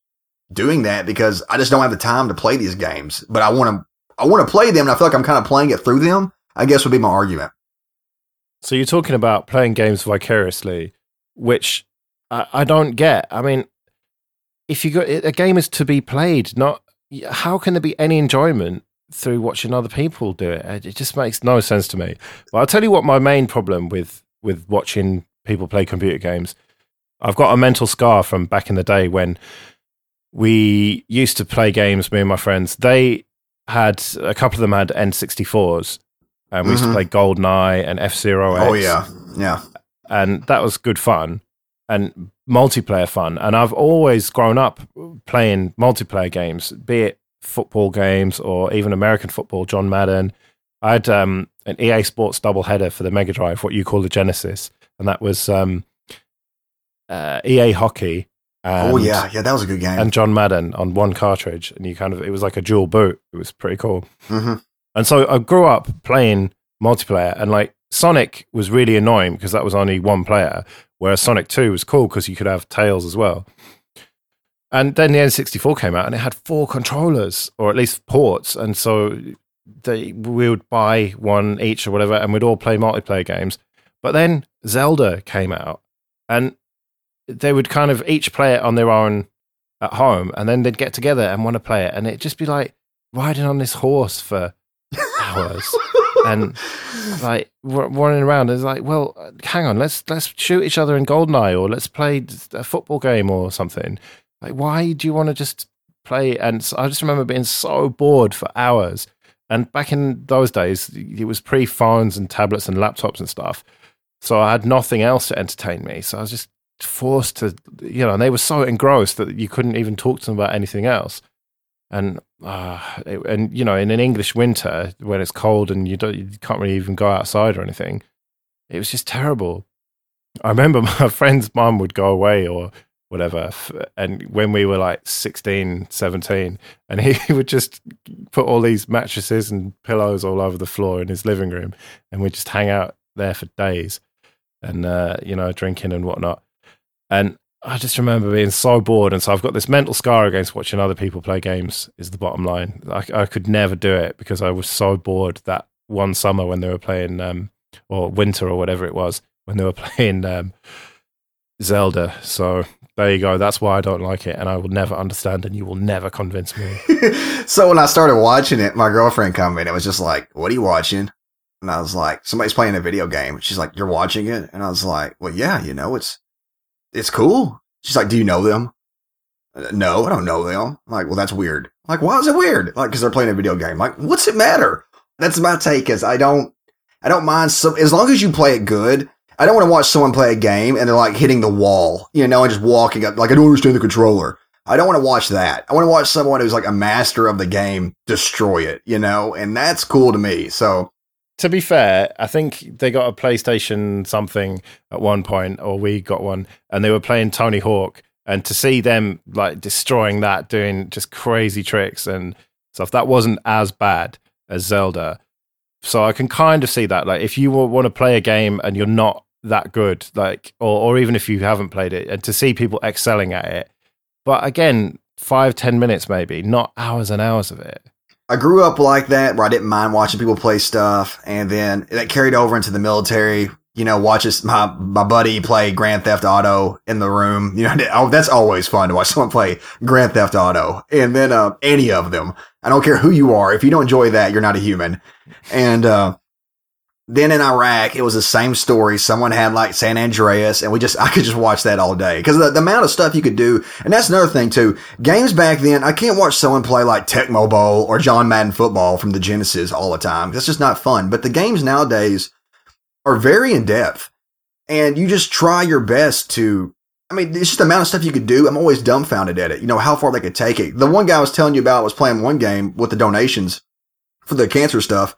doing that because I just don't have the time to play these games, but I want to, I want to play them. And I feel like I'm kind of playing it through them, I guess would be my argument. So you're talking about playing games vicariously, which I, I don't get. I mean, if you go, a game is to be played, not how can there be any enjoyment through watching other people do it. It just makes no sense to me. But I'll tell you what my main problem with with watching people play computer games. I've got a mental scar from back in the day when we used to play games. Me and my friends. They had a couple of them had N64s, and we mm-hmm. used to mm-hmm. play GoldenEye and F Zero Oh yeah, yeah, and that was good fun and multiplayer fun. And I've always grown up playing multiplayer games, be it football games or even American football, John Madden. I had um, an EA Sports double header for the Mega Drive, what you call the Genesis, and that was um, uh, EA Hockey. And, oh yeah, yeah, that was a good game. And John Madden on one cartridge, and you kind of it was like a dual boot. It was pretty cool. Mm-hmm. And so I grew up playing multiplayer, and like Sonic was really annoying because that was only one player, whereas Sonic Two was cool because you could have Tails as well. And then the N64 came out and it had four controllers or at least ports. And so they, we would buy one each or whatever and we'd all play multiplayer games. But then Zelda came out and they would kind of each play it on their own at home and then they'd get together and want to play it. And it'd just be like riding on this horse for hours. and like running around. It's like, well, hang on, let's let's shoot each other in Goldeneye, or let's play a football game or something. Like, why do you want to just play? And so I just remember being so bored for hours. And back in those days, it was pre phones and tablets and laptops and stuff. So I had nothing else to entertain me. So I was just forced to, you know, and they were so engrossed that you couldn't even talk to them about anything else. And, uh, it, and you know, in an English winter when it's cold and you, don't, you can't really even go outside or anything, it was just terrible. I remember *laughs* my friend's mum would go away or whatever. And when we were like 16, 17, and *laughs* he would just put all these mattresses and pillows all over the floor in his living room, and we'd just hang out there for days and, uh, you know, drinking and whatnot. And I just remember being so bored. And so I've got this mental scar against watching other people play games, is the bottom line. I, I could never do it because I was so bored that one summer when they were playing, um, or winter or whatever it was, when they were *laughs* playing um, Zelda. So there you go. That's why I don't like it, and I will never understand, and you will never convince me. *laughs* so when I started watching it, my girlfriend came in. It was just like, "What are you watching?" And I was like, somebody's playing a video game. She's like, you're watching it? And I was like, well, yeah, you know, it's, it's cool. She's like, do you know them? Uh, No, I don't know them. I'm like, well, that's weird. I'm like, why is it weird? Like, cause they're playing a video game. I'm like, what's it matter? That's my take is I don't, I don't mind some, as long as you play it good. I don't want to watch someone play a game and they're like hitting the wall, you know, and just walking up. Like, I don't understand the controller. I don't want to watch that. I want to watch someone who's like a master of the game destroy it, you know, and that's cool to me. So, To be fair, I think they got a PlayStation something at one point, or we got one, and they were playing Tony Hawk. And to see them like destroying that, doing just crazy tricks and stuff, that wasn't as bad as Zelda. So I can kind of see that. Like, if you want to play a game and you're not that good, like, or, or even if you haven't played it, and to see people excelling at it, but again, five, ten minutes maybe, not hours and hours of it. I grew up like that where I didn't mind watching people play stuff. And then that carried over into the military. You know, watches my, my buddy play Grand Theft Auto in the room. You know, *laughs* oh, that's always fun to watch *laughs* someone play Grand Theft Auto. And then, uh, any of them. I don't care who you are. If you don't enjoy that, you're not a human. And, uh, then in Iraq, it was the same story. Someone had like San Andreas and we just, *laughs* I could just watch that all day because the, the amount of stuff you could do. And that's another thing too. Games back then, I can't watch someone play like Tecmo Bowl or John Madden football from the Genesis all the time. That's just not fun. But the games nowadays are very in depth and you just try your best to, I mean, it's just the amount of stuff you could do. I'm always dumbfounded at it. You know, how far they could take it. The one guy I was telling you about was playing one game with the donations for the cancer stuff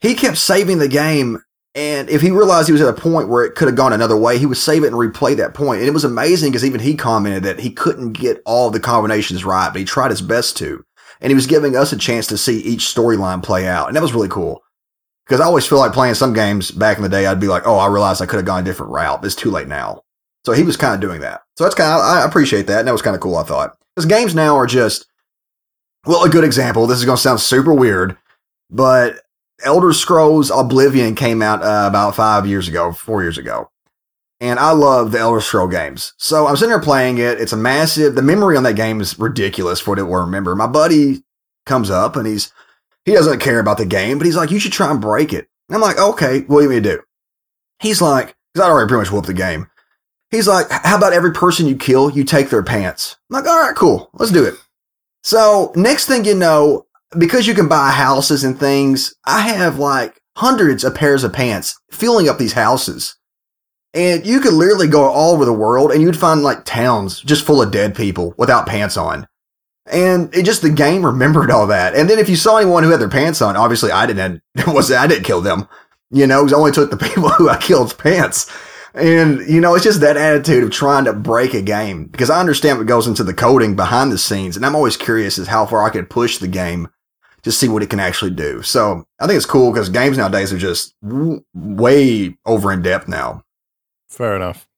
he kept saving the game. And if he realized he was at a point where it could have gone another way, he would save it and replay that point. And it was amazing because even he commented that he couldn't get all the combinations right, but he tried his best to. And he was giving us a chance to see each storyline play out. And that was really cool. Because I always feel like playing some games back in the day, I'd be like, oh, I realized I could have gone a different route. It's too late now. So he was kind of doing that. So that's kind of, I appreciate that. And that was kind of cool, I thought. Because games now are just, well, a good example. This is going to sound super weird, but Elder Scrolls Oblivion came out uh, about five years ago, four years ago. And I love the Elder Scroll games. So I'm sitting there playing it. It's a massive, the memory on that game is ridiculous for what it will remember. My buddy comes up and he's, he doesn't care about the game, but he's like, you should try and break it. And I'm like, okay, what do you want me to do? He's like, cause I already pretty much whooped the game. He's like, how about every person you kill, you take their pants? I'm like, all right, cool. Let's do it. So next thing you know, because you can buy houses and things, I have like hundreds of pairs of pants filling up these houses. And you could literally go all over the world and you'd find like towns just full of dead people without pants on. And it just the game remembered all that. And then if you saw anyone who had their pants on, obviously I didn't *laughs* was I didn't kill them. You know, it only took the *laughs* people who I killed's pants. And, you know, it's just that attitude of trying to break a game because I understand what goes into the coding behind the scenes. And I'm always curious as how far I could push the game to see what it can actually do. So I think it's cool because games nowadays are just w- way over in depth now. Fair enough.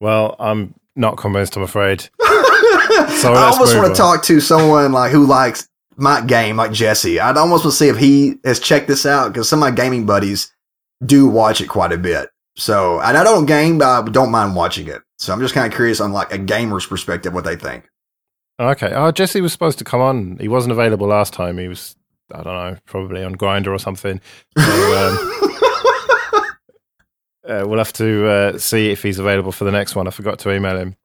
Well, I'm not convinced, I'm afraid. *laughs* so I almost want to talk to someone like who likes my game, like Jesse. I'd almost want to see if he has checked this out because some of my gaming buddies do watch it quite a bit. So, and I don't game, but I don't mind watching it. So I'm just kind of curious on like a gamer's perspective what they think. Okay. Oh, Jesse was supposed to come on. He wasn't available last time. He was, I don't know, probably on Grindr or something. So, um, *laughs* uh, we'll have to uh, see if he's available for the next one. I forgot to email him,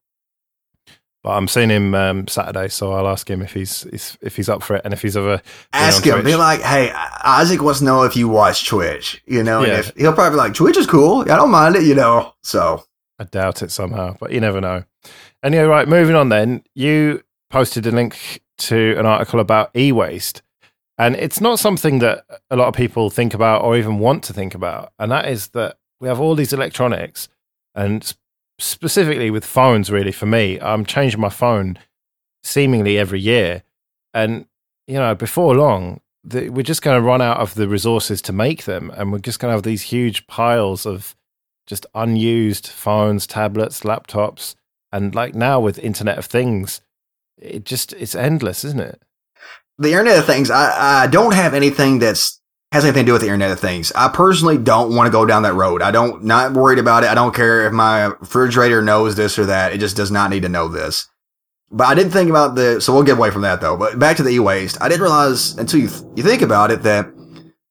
but I'm seeing him um, Saturday, so I'll ask him if he's if he's up for it and if he's ever ask him. Be like, hey, Isaac wants to know if you watch Twitch, you know, yeah. and if, he'll probably be like, Twitch is cool. I don't mind it, you know. So I doubt it somehow, but you never know. Anyway, right, moving on. Then you posted a link to an article about e-waste. And it's not something that a lot of people think about or even want to think about. And that is that we have all these electronics and specifically with phones, really, for me, I'm changing my phone seemingly every year. And, you know, before long, the, we're just going to run out of the resources to make them. And we're just going to have these huge piles of just unused phones, tablets, laptops. And like now with Internet of Things, it just it's endless, isn't it? The Internet of Things, I, I don't have anything that's has anything to do with the Internet of Things. I personally don't want to go down that road. I don't not worried about it. I don't care if my refrigerator knows this or that. It just does not need to know this. But I didn't think about the so we'll get away from that though. But back to the e-waste, I didn't realize until you th- you think about it that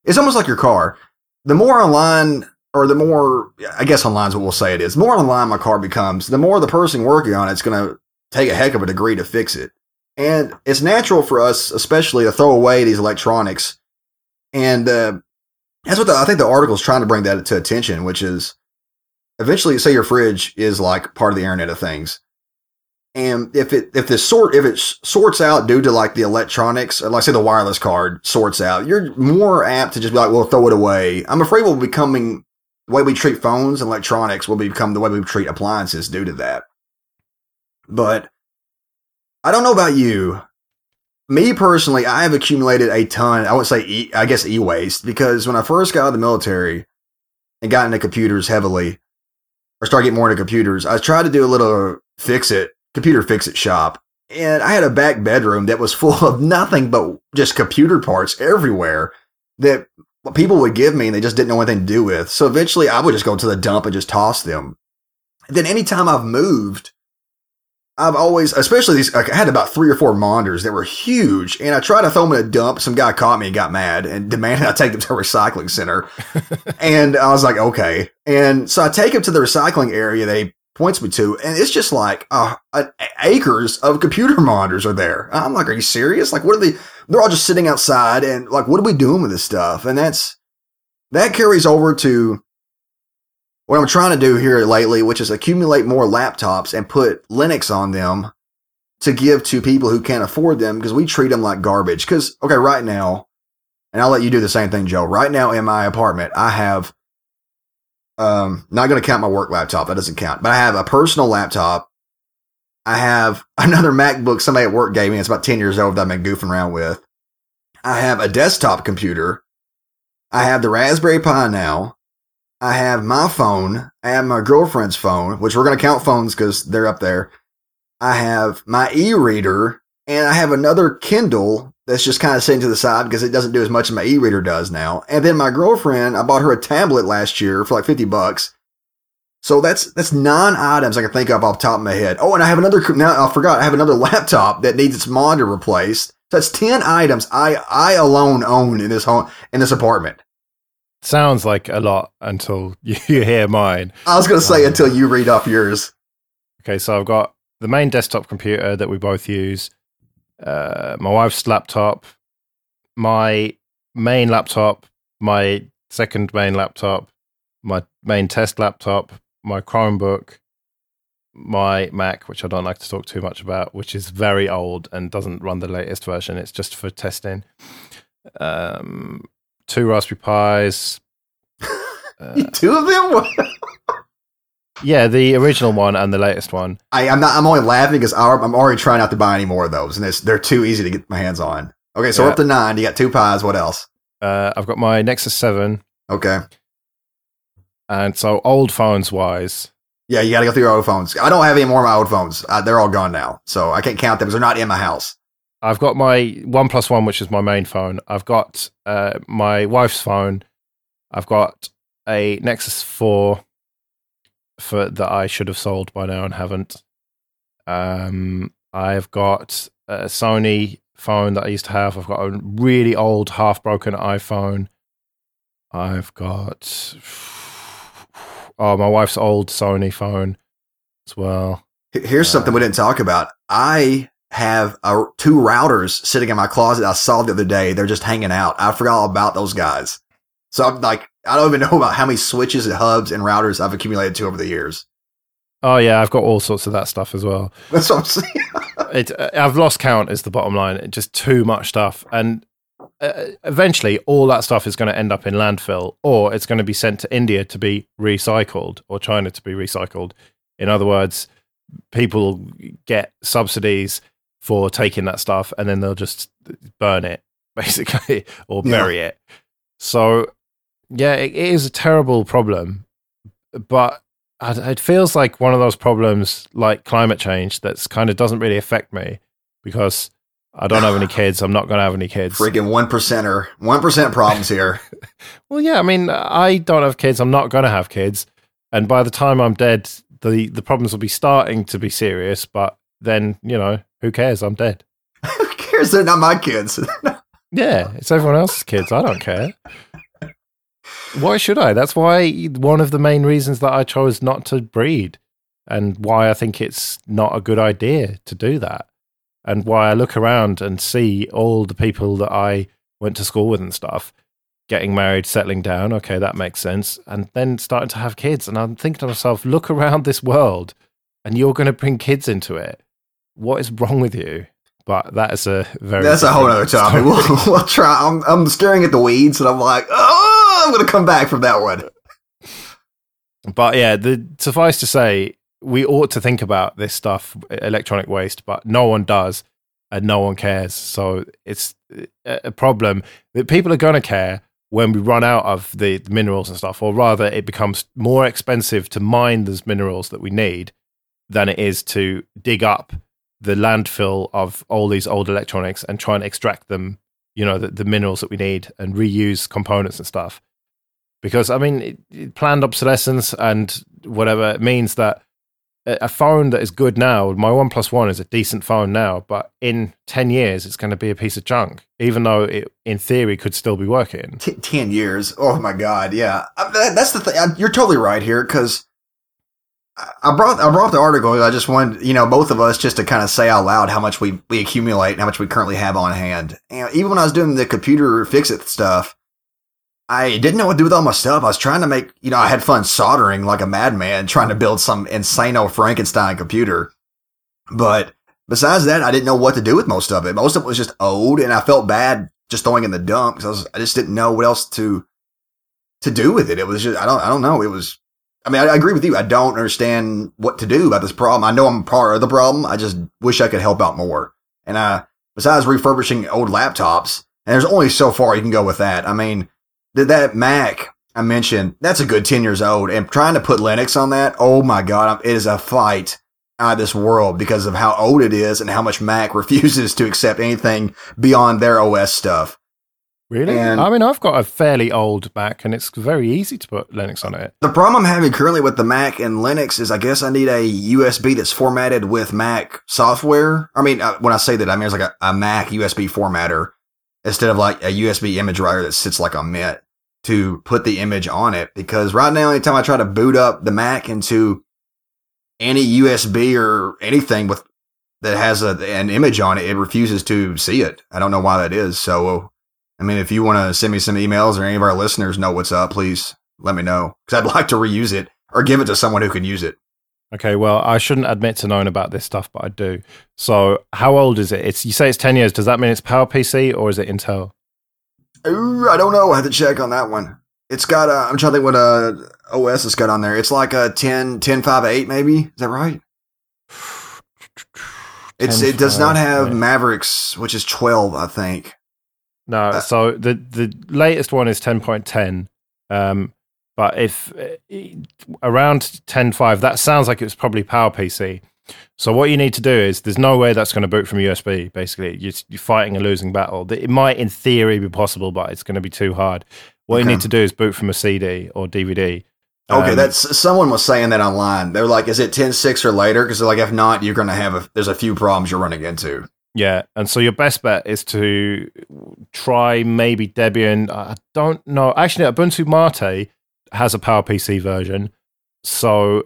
it's almost like your car. the more online or the more I guess online is what we'll say it is. The more online my car becomes, the more the person working on it's going to take a heck of a degree to fix it. And it's natural for us, especially to throw away these electronics. And uh, that's what the, I think the article is trying to bring that to attention, which is eventually, say your fridge is like part of the Internet of Things, and if it if this sort if it sorts out due to like the electronics, like say the wireless card sorts out, you're more apt to just be like, well, throw it away. I'm afraid we'll be becoming the way we treat phones and electronics will become the way we treat appliances due to that. But I don't know about you. Me personally, I have accumulated a ton. I would say, e, I guess, e waste because when I first got out of the military and got into computers heavily, or started getting more into computers, I tried to do a little fix it, computer fix it shop. And I had a back bedroom that was *laughs* full of nothing but just computer parts everywhere that people would give me and they just didn't know anything to do with. So eventually I would just go to the dump and just toss them. And then anytime I've moved, I've always, especially these, I had about three or four monitors that were huge, and I tried to throw them in a dump. Some guy caught me and got mad and demanded I take them to a recycling center. *laughs* and I was like, okay. And so I take them to the recycling area they points me to, and it's just like uh, acres of computer *laughs* monitors are there. I'm like, are you serious? Like, what are they? They're all just sitting outside, and like, what are we doing with this stuff? And that's that carries over to what I'm trying to do here lately, which is accumulate more laptops and put Linux on them to give to people who can't afford them because we treat them like garbage. Because, okay, right now, and I'll let you do the same thing, Joe. Right now in my apartment, I have, um, not going to count my work laptop. That doesn't count, but I have a personal laptop. I have *laughs* another MacBook somebody at work gave me. It's about 10 years old that I've been goofing around with. I have a desktop computer. I have the Raspberry Pi now. I have my phone. I have my girlfriend's phone, which we're going to count phones because they're up there. I have my e-reader and I have another Kindle that's just kind of sitting to the side because it doesn't do as much as my e-reader does now. And then my girlfriend, I bought her a tablet last year for like 50 bucks. So that's that's nine items I can think of off the top of my head. Oh, and I have another now I forgot I have another *laughs* laptop that needs its monitor replaced. So that's 10 items I I alone own in this home in this apartment. Sounds like a lot until *laughs* you hear mine. I was going to say um, until you read off yours. Okay, so I've got the main desktop computer that we both use, uh, my wife's laptop, my main laptop, my second main laptop, my main test laptop, my Chromebook, my Mac, which I don't like to talk too much about, which is very old and doesn't run the latest version. It's just for testing. Um, two Raspberry Pis. *laughs* Uh, two of them? *laughs* yeah, the original one and the latest one. I, am not. I'm only laughing because I'm already trying not to buy any more of those, and they're too easy to get my hands on. Okay, so yeah. we're up to nine. You got two pies. What else? Uh, I've got my Nexus Seven. Okay. And so, old phones wise, yeah, you got to go through your old phones. I don't have any more of my old phones. Uh, they're all gone now, so I can't count them because they're not in my house. I've got my OnePlus One, which is my main phone. I've got uh, my wife's phone. I've got a Nexus Four for that I should have sold by now and haven't. Um, I've got a Sony phone that I used to have. I've got a really old, half broken iPhone. I've got oh my wife's old Sony phone as well. Here's uh, something we didn't talk about. I have a, two routers sitting in my closet I saw the other day. They're just hanging out. I forgot all about those guys. So I'm like, I don't even know about how many switches and hubs and routers I've accumulated to over the years. Oh yeah, I've got all sorts of that stuff as well. *laughs* That's what I'm saying. *laughs* it, uh, I've lost count. Is the bottom line? It, just too much stuff, and uh, eventually, all that stuff is going to end up in landfill, or it's going to be sent to India to be recycled, or China to be recycled. In other words, people get subsidies for taking that stuff and then they'll just burn it *laughs* basically or bury yeah. it. So yeah, it, it is a terrible problem, but it feels like one of those problems like climate change that's kind of doesn't really affect me because I don't have any *laughs* kids. I'm not going to have any kids. Freaking one percenter, one percent problems here. *laughs* well, yeah, I mean, I don't have kids. I'm not going to have kids, and by the time I'm dead, the the problems will be starting to be serious. But then, you know, who cares? I'm dead. *laughs* who cares? They're not my kids. *laughs* yeah, it's everyone else's kids. I don't care. Why should I? That's why one of the main reasons that I chose not to breed and why I think it's not a good idea to do that. And why I look around and see all the people that I went to school with and stuff getting married, settling down. Okay, that makes sense. And then starting to have kids. And I'm thinking to myself, look around this world and you're going to bring kids into it. What is wrong with you? But that is a very. That's a whole other topic. We'll, we'll try. I'm, I'm staring at the weeds and I'm like, oh, I'm going to come back from that one. But yeah, the, suffice to say, we ought to think about this stuff, electronic waste, but no one does and no one cares. So it's a problem that people are going to care when we run out of the minerals and stuff, or rather, it becomes more expensive to mine those minerals that we need than it is to dig up the landfill of all these old electronics and try and extract them, you know, the, the minerals that we need and reuse components and stuff. Because, I mean, it, it, planned obsolescence and whatever it means that a phone that is good now, my OnePlus One is a decent phone now, but in ten years it's going to be a piece of junk, even though it, in theory, could still be working. T- ten years? Oh my god! Yeah, uh, that's the thing. Uh, you're totally right here because I brought I brought the article. I just wanted you know both of us just to kind of say out loud how much we we accumulate and how much we currently have on hand. And even when I was doing the computer fix it stuff, I didn't know what to do with all my stuff. I was trying to make, you know, I had fun soldering like a madman, trying to build some insane old Frankenstein computer. But besides that, I didn't know what to do with most of it. Most of it was just old, and I felt bad just throwing in the dump because I, I, just didn't know what else to to do with it. It was just I don't I don't know. It was. I mean, I, I agree with you. I don't understand what to do about this problem. I know I'm part of the problem. I just wish I could help out more. And uh, besides refurbishing old laptops, and there's only so far you can go with that. I mean that that Mac I mentioned, that's a good 10 years old. And trying to put Linux on that, oh my God, it is a fight out of this world because of how old it is and how much Mac *laughs* refuses to accept anything beyond their OS stuff. Really? And I mean, I've got a fairly old Mac and it's very easy to put Linux on it. The problem I'm having currently with the Mac and Linux is I guess I need a USB that's formatted with Mac software. I mean, uh, when I say that, I mean, it's like a, a Mac USB formatter instead of like a USB image writer that sits like a Mint to put the image on it. Because right now, anytime I try to boot up the Mac into any USB or anything with that has a, an image on it, it refuses to see it. I don't know why that is. So, I mean, if you want to send me some emails or any of our listeners know what's up, please let me know because I'd *laughs* like to reuse it or give it to someone who can use it. Okay, well, I shouldn't admit to knowing about this stuff, but I do. So, how old is it? It's you say it's ten years. Does that mean it's PowerPC or is it Intel? Ooh, I don't know. I have to check on that one. It's got. A, I'm trying to think what uh, OS it's got on there. It's like a 10, 10 5, 8 maybe. Is that right? *sighs* It's it does not have Mavericks, which is twelve, I think. No, uh, so the the latest one is ten point ten. Um, but if uh, around 10.5, that sounds like it's probably PowerPC. So what you need to do is there's no way that's going to boot from USB. Basically, you're, you're, fighting a losing battle. It might, in theory, be possible, but it's going to be too hard. What okay. you need to do is boot from a CD or DVD. Okay, um, that's someone was saying that online. They're like, "Is it 10.6 or later?" Because like, if not, you're going to have a, there's a few problems you're running into. Yeah, and so your best bet is to try maybe Debian. I don't know. Actually, Ubuntu Mate has a PowerPC version. So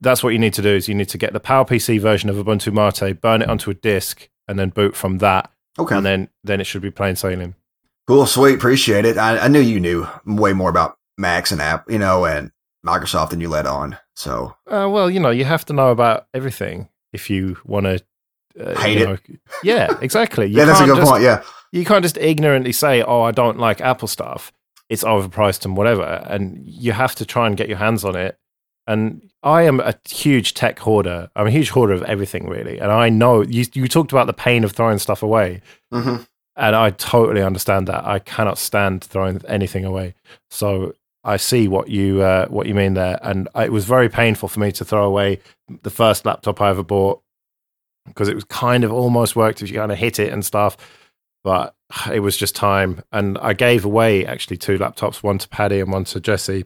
that's what you need to do is you need to get the PowerPC version of Ubuntu Mate, burn it onto a disk, and then boot from that. Okay. And then then it should be plain sailing. Cool, sweet, appreciate it. I, I knew you knew way more about Macs and app, you know, and Microsoft than you let on. So, uh, well, you know, you have to know about everything if you want to uh, hate it. Know, *laughs* yeah, exactly. yeah, that's a good just, point. Yeah, you can't just ignorantly say, "Oh, I don't like Apple stuff." it's overpriced and whatever. And you have to try and get your hands on it. And I am a huge tech hoarder. I'm a huge hoarder of everything, really. And I know you, you talked about the pain of throwing stuff away. Mm-hmm. And I totally understand that. I cannot stand throwing anything away. So I see what you uh, what you mean there. And it was very painful for me to throw away the first laptop I ever bought because it was kind of almost worked if you kind of hit it and stuff but it was just time. And I gave away actually two laptops, one to Paddy and one to Jesse.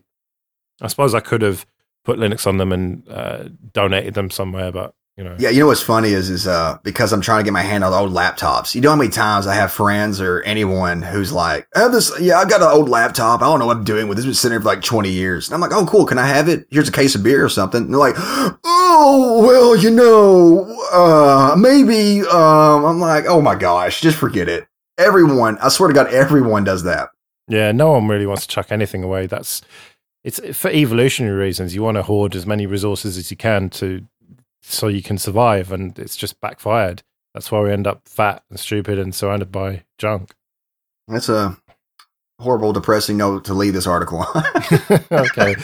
I suppose I could have put Linux on them and uh, donated them somewhere, but You know. Yeah, you know what's funny is is uh because I'm trying to get my hand on old laptops. You know how many times I have friends or anyone who's like, I have this yeah, I got an old laptop. I don't know what I'm doing with this. It's been sitting there for like 20 years. And I'm like, oh cool, can I have it? Here's a case of beer or something. And they're like, oh well, you know, uh maybe um I'm like, oh my gosh, just forget it. Everyone, I swear to God, everyone does that. Yeah, no one really wants to chuck anything away. That's it's for evolutionary reasons. You want to hoard as many resources as you can to so you can survive, and it's just backfired. That's why we end up fat and stupid and surrounded by junk. That's a horrible, depressing note to leave this article on. *laughs* *laughs* okay.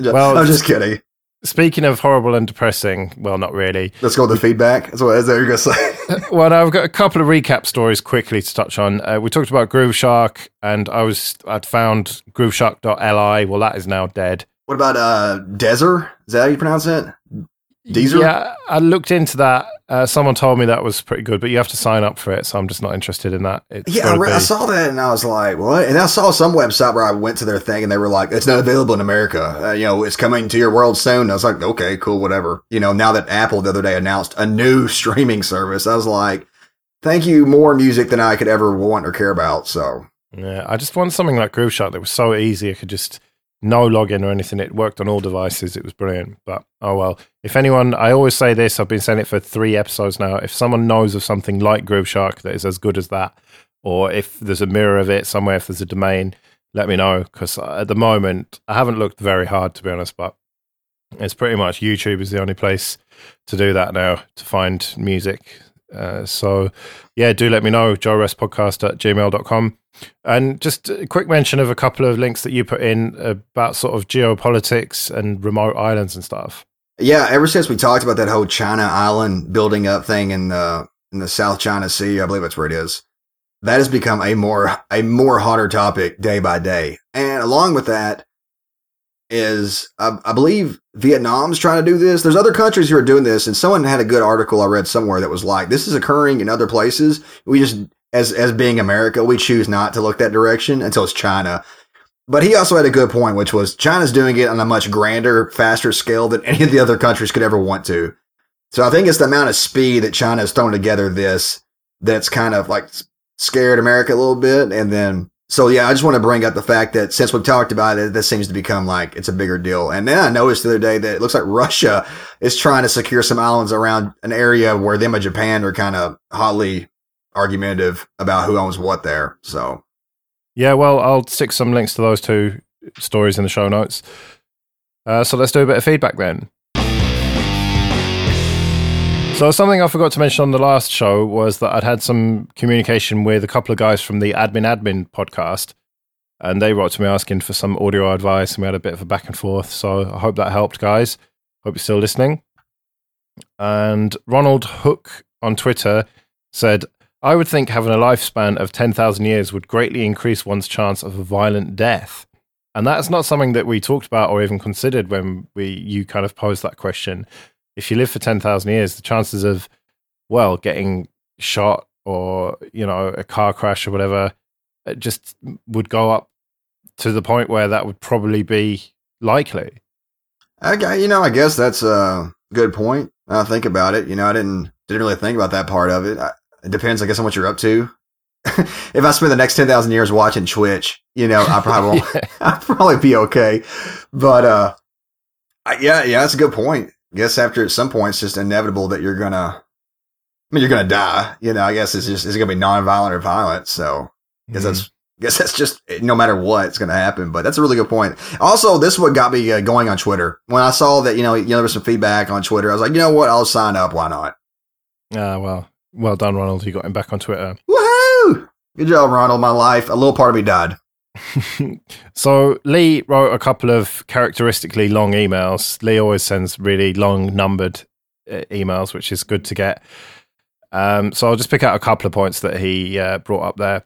well, I'm just kidding. Speaking of horrible and depressing, well, not really. Let's go with the feedback. That's what that's what you're going to say. well, now I've got a couple of recap stories quickly to touch on. Uh, we talked about Grooveshark, and I was I'd found Grooveshark.li. Well, that is now dead. What about uh, Dezer? Is that how you pronounce it? Deezer? Yeah, I looked into that. Uh, someone told me that was pretty good, but you have to sign up for it, so I'm just not interested in that. It's yeah, I, re- I, saw that and I was like, what? And I saw some website where I went to their thing and they were like, it's not available in America. Uh, you know, it's coming to your world soon. And I was like, okay, cool, whatever. You know, now that Apple the other day announced a new *laughs* streaming service, I was like, thank you, more music than I could ever want or care about. So. Yeah, I just want something like Grooveshark that was so easy. I could just no login or anything. It worked on all devices. It was brilliant. But oh well. If anyone, I always say this. I've been saying it for three episodes now. If someone knows of something like Grooveshark that is as good as that, or if there's a mirror of it somewhere, if there's a domain, let me know. Because at the moment, I haven't looked very hard to be honest. But it's pretty much YouTube is the only place to do that now to find music. Uh, so yeah, do let me know. JoeRess Podcast at gmail.com. And just a quick mention of a couple of links that you put in about sort of geopolitics and remote islands and stuff. Yeah, ever since we talked about that whole China island building up thing in the in the South China Sea, I believe that's where it is. That has become a more a more hotter topic day by day. And along with that is I, I believe Vietnam's trying to do this. There's other countries who are doing this, and someone had a good article I read somewhere that was like, "This is occurring in other places. We just as as being America, we choose not to look that direction until it's China. But he also had a good point, which was China's doing it on a much grander, faster scale than *laughs* any of the other countries could ever want to. So I think it's the amount of speed that China has thrown together this that's kind of like scared America a little bit. And then, so yeah, I just want to bring up the fact that since we've talked about it, this seems to become like it's a bigger deal. And then I noticed the other day that it looks like Russia is trying to secure some islands around an area where them and Japan are kind of hotly argumentative about who owns what there. So, yeah, well, I'll stick some links to those two stories in the show notes. Uh, so let's do a bit of feedback then. So something I forgot to mention on the last show was that I'd had some communication with a couple of guys from the Admin Admin podcast, and they wrote to me asking for some audio advice, and we had a bit of a back and forth. So I hope that helped, guys. Hope you're still listening. And Ronald Hook on Twitter said, I would think having a lifespan of 10,000 years would greatly increase one's chance of a violent death. And that's not something that we talked about or even considered when we you kind of posed that question. If you live for 10,000 years, the chances of, well, getting shot or, you know, a car crash or whatever just would go up to the point where that would probably be likely. Okay, you know, I guess that's a good point. I think about it. You know, I didn't didn't really think about that part of it. I, it depends, I guess, on what you're up to. *laughs* if I spend the next ten thousand years watching Twitch, you know, I probably *laughs* yeah. *laughs* I'll probably be okay. But uh, I, yeah, yeah, that's a good point. I guess after at some point, it's just inevitable that you're gonna. I mean, you're gonna die. You know, I guess it's just it's gonna be non-violent or violent. So, I guess mm-hmm. that's I guess that's just no matter what, it's going to happen. But that's a really good point. Also, this is what got me uh, going on Twitter. When I saw that, you know, you know, there was some feedback on Twitter, I was like, you know what, I'll sign up. Why not? Ah, uh, well, well done, Ronald. You got him back on Twitter. Woohoo! Good job, Ronald. My life, a little part of me died. *laughs* so Lee wrote a couple of characteristically long emails. Lee always sends really long numbered uh, emails, which is good to get. Um, so I'll just pick out a couple of points that he uh, brought up there,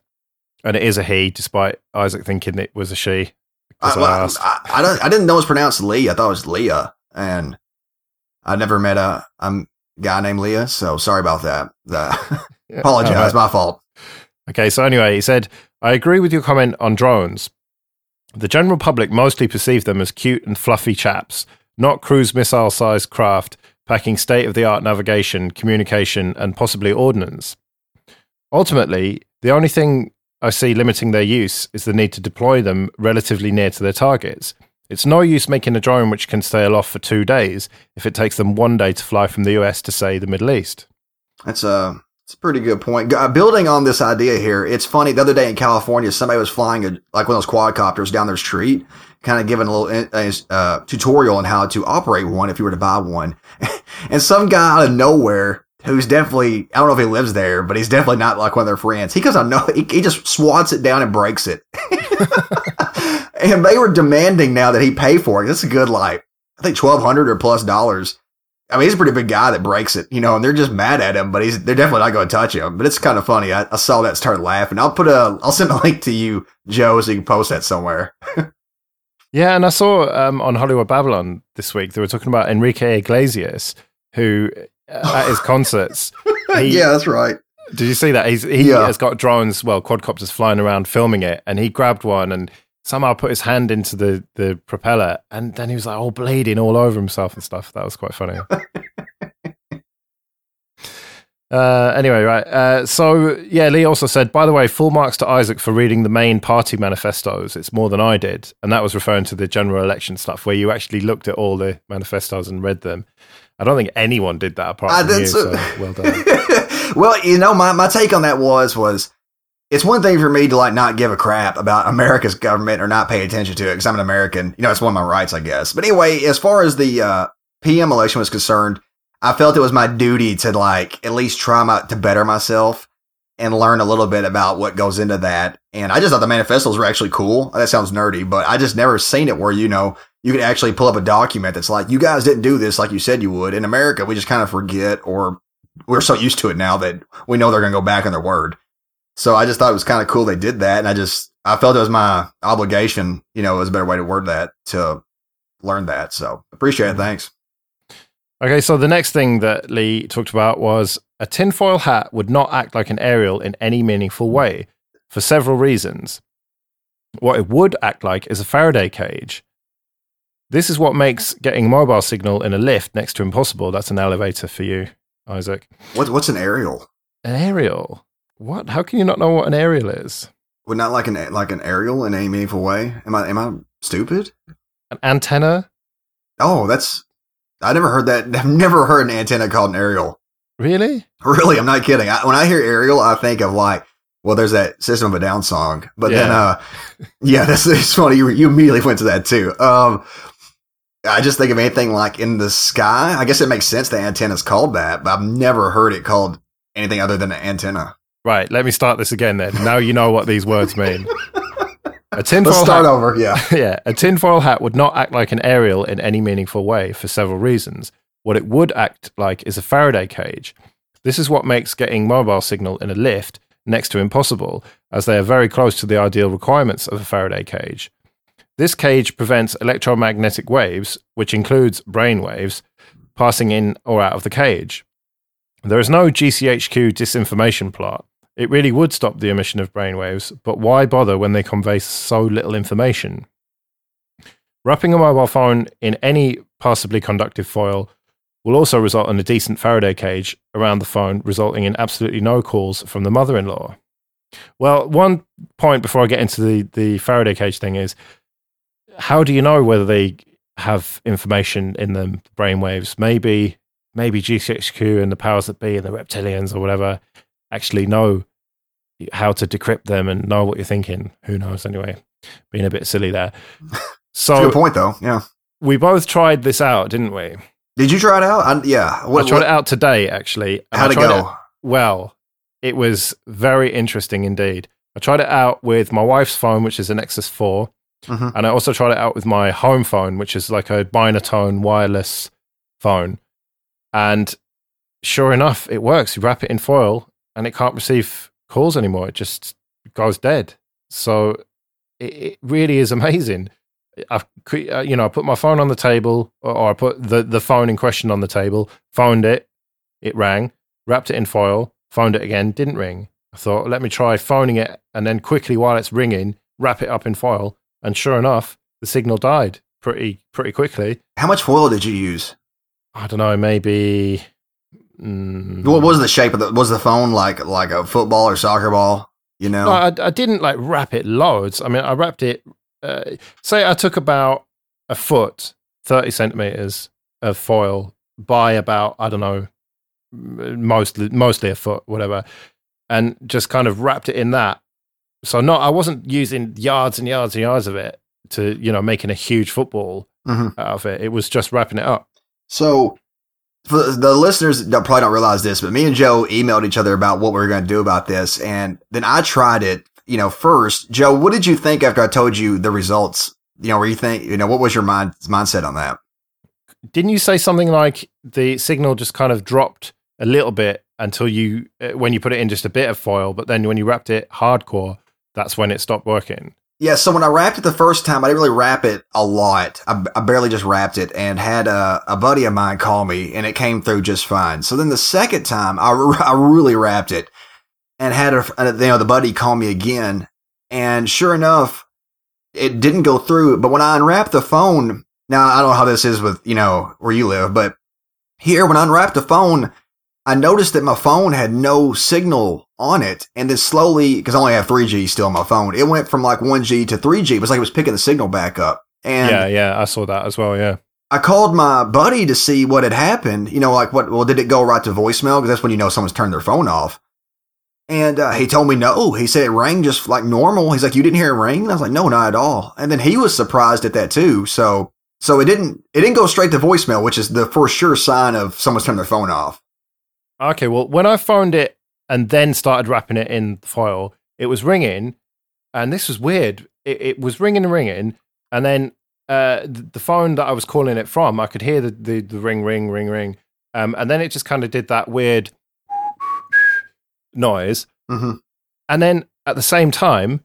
and it is a he, despite Isaac thinking it was a she. I, well, I, I, I, don't, I didn't know it was pronounced Lee. I thought it was Leah, and I never met a. I'm guy named Leah. So sorry about that. Uh, *laughs* apologize, my fault. Okay, so anyway, he said, I agree with your comment on drones. The general public mostly perceive them as cute and fluffy chaps, not cruise missile sized craft packing state of the art navigation, communication, and possibly ordnance. Ultimately, the only thing I see limiting their use is the need to deploy them relatively near to their targets. It's no use making a drone which can stay aloft for two days if it takes them one day to fly from the US to, say, the Middle East. That's a, that's a pretty good point. Uh, building on this idea here, it's funny. The other day in California, somebody was flying a, like one of those quadcopters down their street, kind of giving a little uh, uh, tutorial on how to operate one if you were to buy one. *laughs* and some guy out of nowhere who's definitely I don't know if he lives there, but he's definitely not like one of their friends. He goes, I know, he, he just swats it down and breaks it. *laughs* and they were demanding now that he pay for it. Is a good like I think twelve hundred or plus dollars. I mean, he's a pretty big guy that breaks it, you know, and they're just mad at him, but he's they're definitely not going to touch him. But it's kind of funny. I, I saw that, started laughing. I'll put a I'll send a *laughs* link to you, Joe, so you can post that somewhere. *laughs* yeah, and I saw um, on Hollywood Babylon this week they were talking about Enrique Iglesias, who at his *laughs* concerts. He, yeah, that's right. Did you see that? He's, he yeah. has got drones, well, quadcopters flying around filming it, and he grabbed one and somehow put his hand into the, the propeller, and then he was like all bleeding all over himself and stuff. That was quite funny. *laughs* Uh, anyway, right. Uh, so, yeah, Lee also said, by the way, full marks to Isaac for reading the main party manifestos. It's more than I did. And that was referring to the general election stuff where you actually looked at all the manifestos and read them. I don't think anyone did that apart I from you. So, well done. *laughs* well, you know, my, my take on that was was it's one thing for me to like not give a crap about America's government or not pay attention to it because I'm an American. You know, it's one of my rights, I guess. But anyway, as far as the uh, PM election was concerned, I felt it was my duty to like at least try my, to better myself and learn a little bit about what goes into that. And I just thought the manifestos were actually cool. That sounds nerdy, but I just never seen it where, you know, you could actually pull up a document that's like, you guys didn't do this like you said you would. In America, we just kind of forget or we're so used to it now that we know they're going to go back on their word. So I just thought it was kind of cool they did that. And I just, I felt it was my obligation, you know, it was a better way to word that to learn that. So appreciate it. Mm-hmm. Thanks. Okay, so the next thing that Lee talked about was a tinfoil hat would not act like an aerial in any meaningful way for several reasons. What it would act like is a Faraday cage. This is what makes getting a mobile signal in a lift next to impossible. That's an elevator for you, Isaac. What, what's an aerial? An aerial? What? How can you not know what an aerial is? Would not like an like an aerial in any meaningful way? Am I am I stupid? An antenna? Oh, that's I never heard that. *laughs* I've never heard an antenna called an aerial. Really? Really, I'm not kidding. I, when I hear aerial, I think of like, well, there's that System of a Down song, but yeah. then, uh, yeah, *laughs* that's it's funny. You, you immediately went to that too. Um, I just think of anything like in the sky. I guess it makes sense the antenna is called that, but I've never heard it called anything other than an antenna. Right. Let me start this again then. Now you know what these words mean. A *laughs* tinfoil Let's start hat, over, yeah. *laughs* yeah. A tinfoil hat would not act like an aerial in any meaningful way for several reasons. What it would act like is a Faraday cage. This is what makes getting mobile signal in a lift next to impossible, as they are very close to the ideal requirements of a Faraday cage. This cage prevents electromagnetic waves, which includes brain waves, passing in or out of the cage. There is no GCHQ disinformation plot. It really would stop the emission of brainwaves, but why bother when they convey so little information? Wrapping a mobile phone in any passably conductive foil will also result in a decent Faraday cage around the phone, resulting in absolutely no calls from the mother in law. Well, one point before I get into the, the Faraday cage thing is how do you know whether they have information in them, brainwaves? Maybe maybe GCHQ and the powers that be and the reptilians or whatever actually know how to decrypt them and know what you're thinking. Who knows? Anyway, being a bit silly there. *laughs* So good point, though. Yeah, we both tried this out, didn't we? Did you try it out? I, yeah, what, I tried what? it out today. Actually, how'd it go? It, well, it was very interesting indeed. I tried it out with my wife's phone, which is a Nexus 4, mm-hmm. and I also tried it out with my home phone, which is like a Binatone wireless phone. And sure enough, it works. You wrap it in foil, and it can't receive calls anymore. It just goes dead. So it, it really is amazing. I, uh, you know, I put my phone on the table, or, or I put the, the phone in question on the table, phoned it, it rang, wrapped it in foil, phoned it again, didn't ring. I thought, let me try phoning it, and then quickly while it's ringing, wrap it up in foil. And sure enough, the signal died pretty pretty quickly. How much foil did you use? I don't know, maybe. Mm, What was the shape of the was the phone like like a football or soccer ball? You know, No, I, I didn't like wrap it loads. I mean, I wrapped it. Uh, say I took about a foot, thirty centimeters of foil by about I don't know, mostly mostly a foot, whatever, and just kind of wrapped it in that. So not, I wasn't using yards and yards and yards of it to you know making a huge football Mhm. out of it. It was just wrapping it up. So, for the listeners probably don't realize this, but me and Joe emailed each other about what we were going to do about this, and then I tried it. You know, first, Joe, what did you think after I told you the results? You know, where you think, you know, what was your mind mindset on that? Didn't you say something like the signal just kind of dropped a little bit until you, uh, when you put it in just a bit of foil, but then when you wrapped it hardcore, that's when it stopped working. Yeah, so when I wrapped it the first time, I didn't really wrap it a lot. I, I barely just wrapped it and had a, a buddy of mine call me and it came through just fine. So then the second time, I, *laughs* I really wrapped it and had a, you know, the buddy call me again. And sure enough, it didn't go through. But when I unwrapped the phone, now I don't know how this is with, you know, where you live, but here when I unwrapped the phone, I noticed that my phone had no signal on it. And then slowly, because I only have 3G still on my phone, it went from like 1G to 3G. It was like it was picking the signal back up. And yeah, yeah, I saw that as well. Yeah. I called my buddy to see what had happened. You know, like what, well, did it go right to voicemail? Because that's when you know someone's turned their phone off. And uh, he told me no. He said it rang just like normal. He's like, you didn't hear it ring? And I was like, no, not at all. And then he was surprised at that too. So, so it didn't, it didn't go straight to voicemail, which is the for sure sign of someone's turned their phone off. Okay, well, when I phoned it and then started wrapping it in the foil, it was ringing, and this was weird. It, it was ringing and ringing, and then uh, th- the phone that I was calling it from, I could hear the, the, the ring, ring, ring, ring, um, and then it just kind of did that weird noise, hmm and then at the same time,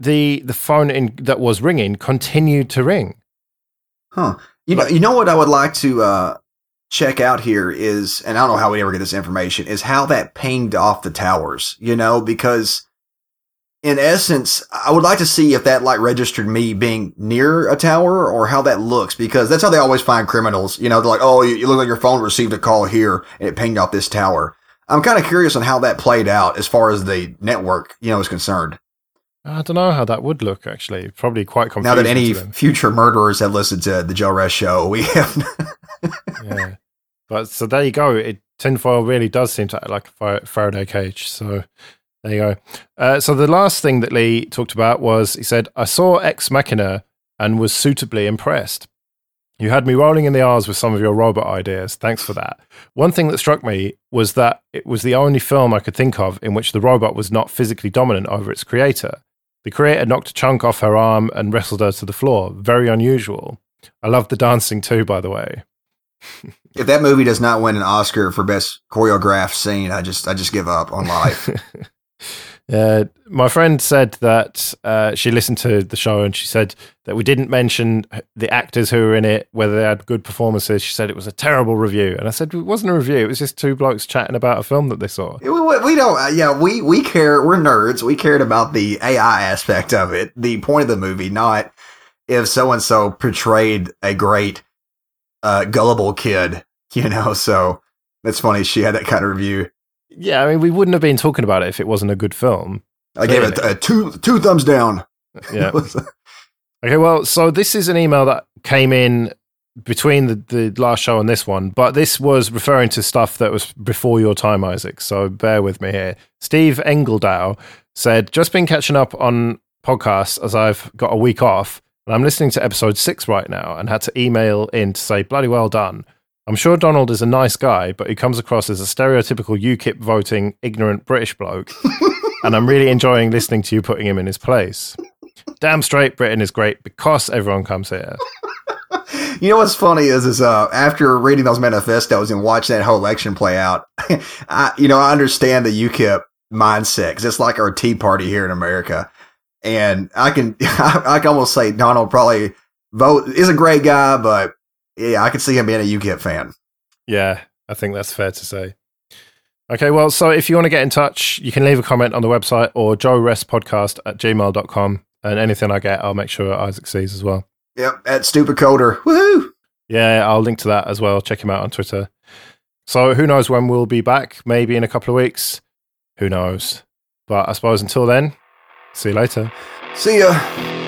the the phone in, that was ringing continued to ring. Huh. You know, you know what I would like to uh, check out here is, and I don't know how we ever get this information, is how that pinged off the towers. You know, because in essence, I would like to see if that like registered me being near a tower or how that looks, because that's how they always find criminals. You know, they're like, oh, you, you look like your phone received a call here and it pinged off this tower. I'm kind of curious on how that played out as far as the network, you know, is concerned. I don't know how that would look. Actually, probably quite confusing. Now that any future murderers have listened to the JoeRess show, we have *laughs* yeah. But so there you go. It tinfoil really does seem to act like a Faraday cage. So there you go. Uh, so the last thing that Lee talked about was he said, "I saw Ex Machina and was suitably impressed. You had me rolling in the R's with some of your robot ideas. Thanks for that. One thing that struck me was that it was the only film I could think of in which the robot was not physically dominant over its creator. The creator knocked a chunk off her arm and wrestled her to the floor. Very unusual. I love the dancing too, by the way." if that movie does not win an Oscar for best choreographed scene, I just I just give up on life. *laughs* Uh, my friend said that uh, she listened to the show and she said that we didn't mention the actors who were in it, whether they had good performances. She said it was a terrible review. And I said, it wasn't a review. It was just two blokes chatting about a film that they saw. we, we- don't. uh, Yeah, we we care. We're nerds. We cared about the AI aspect of it, the point of the movie, not if so and so portrayed a great uh, gullible kid. *laughs* You know, so that's funny. She had that kind of review. Yeah, I mean, we wouldn't have been talking about it if it wasn't a good film. I gave it a two two thumbs down. Yeah. *laughs* Uh, okay, well, so this is an email that came in between the, the last show and this one, but this was referring to stuff that was before your time, Isaac. So bear with me here. Steve Engeldow said, Just been catching up on podcasts as I've got a week off, and I'm listening to episode six right now and had to email in to say, Bloody well done. I'm sure Donald is a nice guy, but he comes across as a stereotypical UKIP voting, ignorant British bloke. *laughs* and I'm really enjoying listening to you putting him in his place. Damn straight, Britain is great because everyone comes here. *laughs* You know what's funny is is uh after reading those manifestos and watching that whole election play out, *laughs* I you know I understand the UKIP mindset because it's like our Tea Party here in America, and I can I, can almost say Donald probably vote is a great guy, but yeah, I can see him being a UKIP fan. Yeah, I think that's fair to say. Okay, well, so if you want to get in touch, you can leave a comment on the website or JoeRess Podcast at gmail.com. And anything I get, I'll make sure Isaac sees as well. Yep, at stupid coder, woohoo! Yeah, I'll link to that as well. Check him out on Twitter. So who knows when we'll be back? Maybe in a couple of weeks. Who knows? But I suppose until then, see you later. See ya.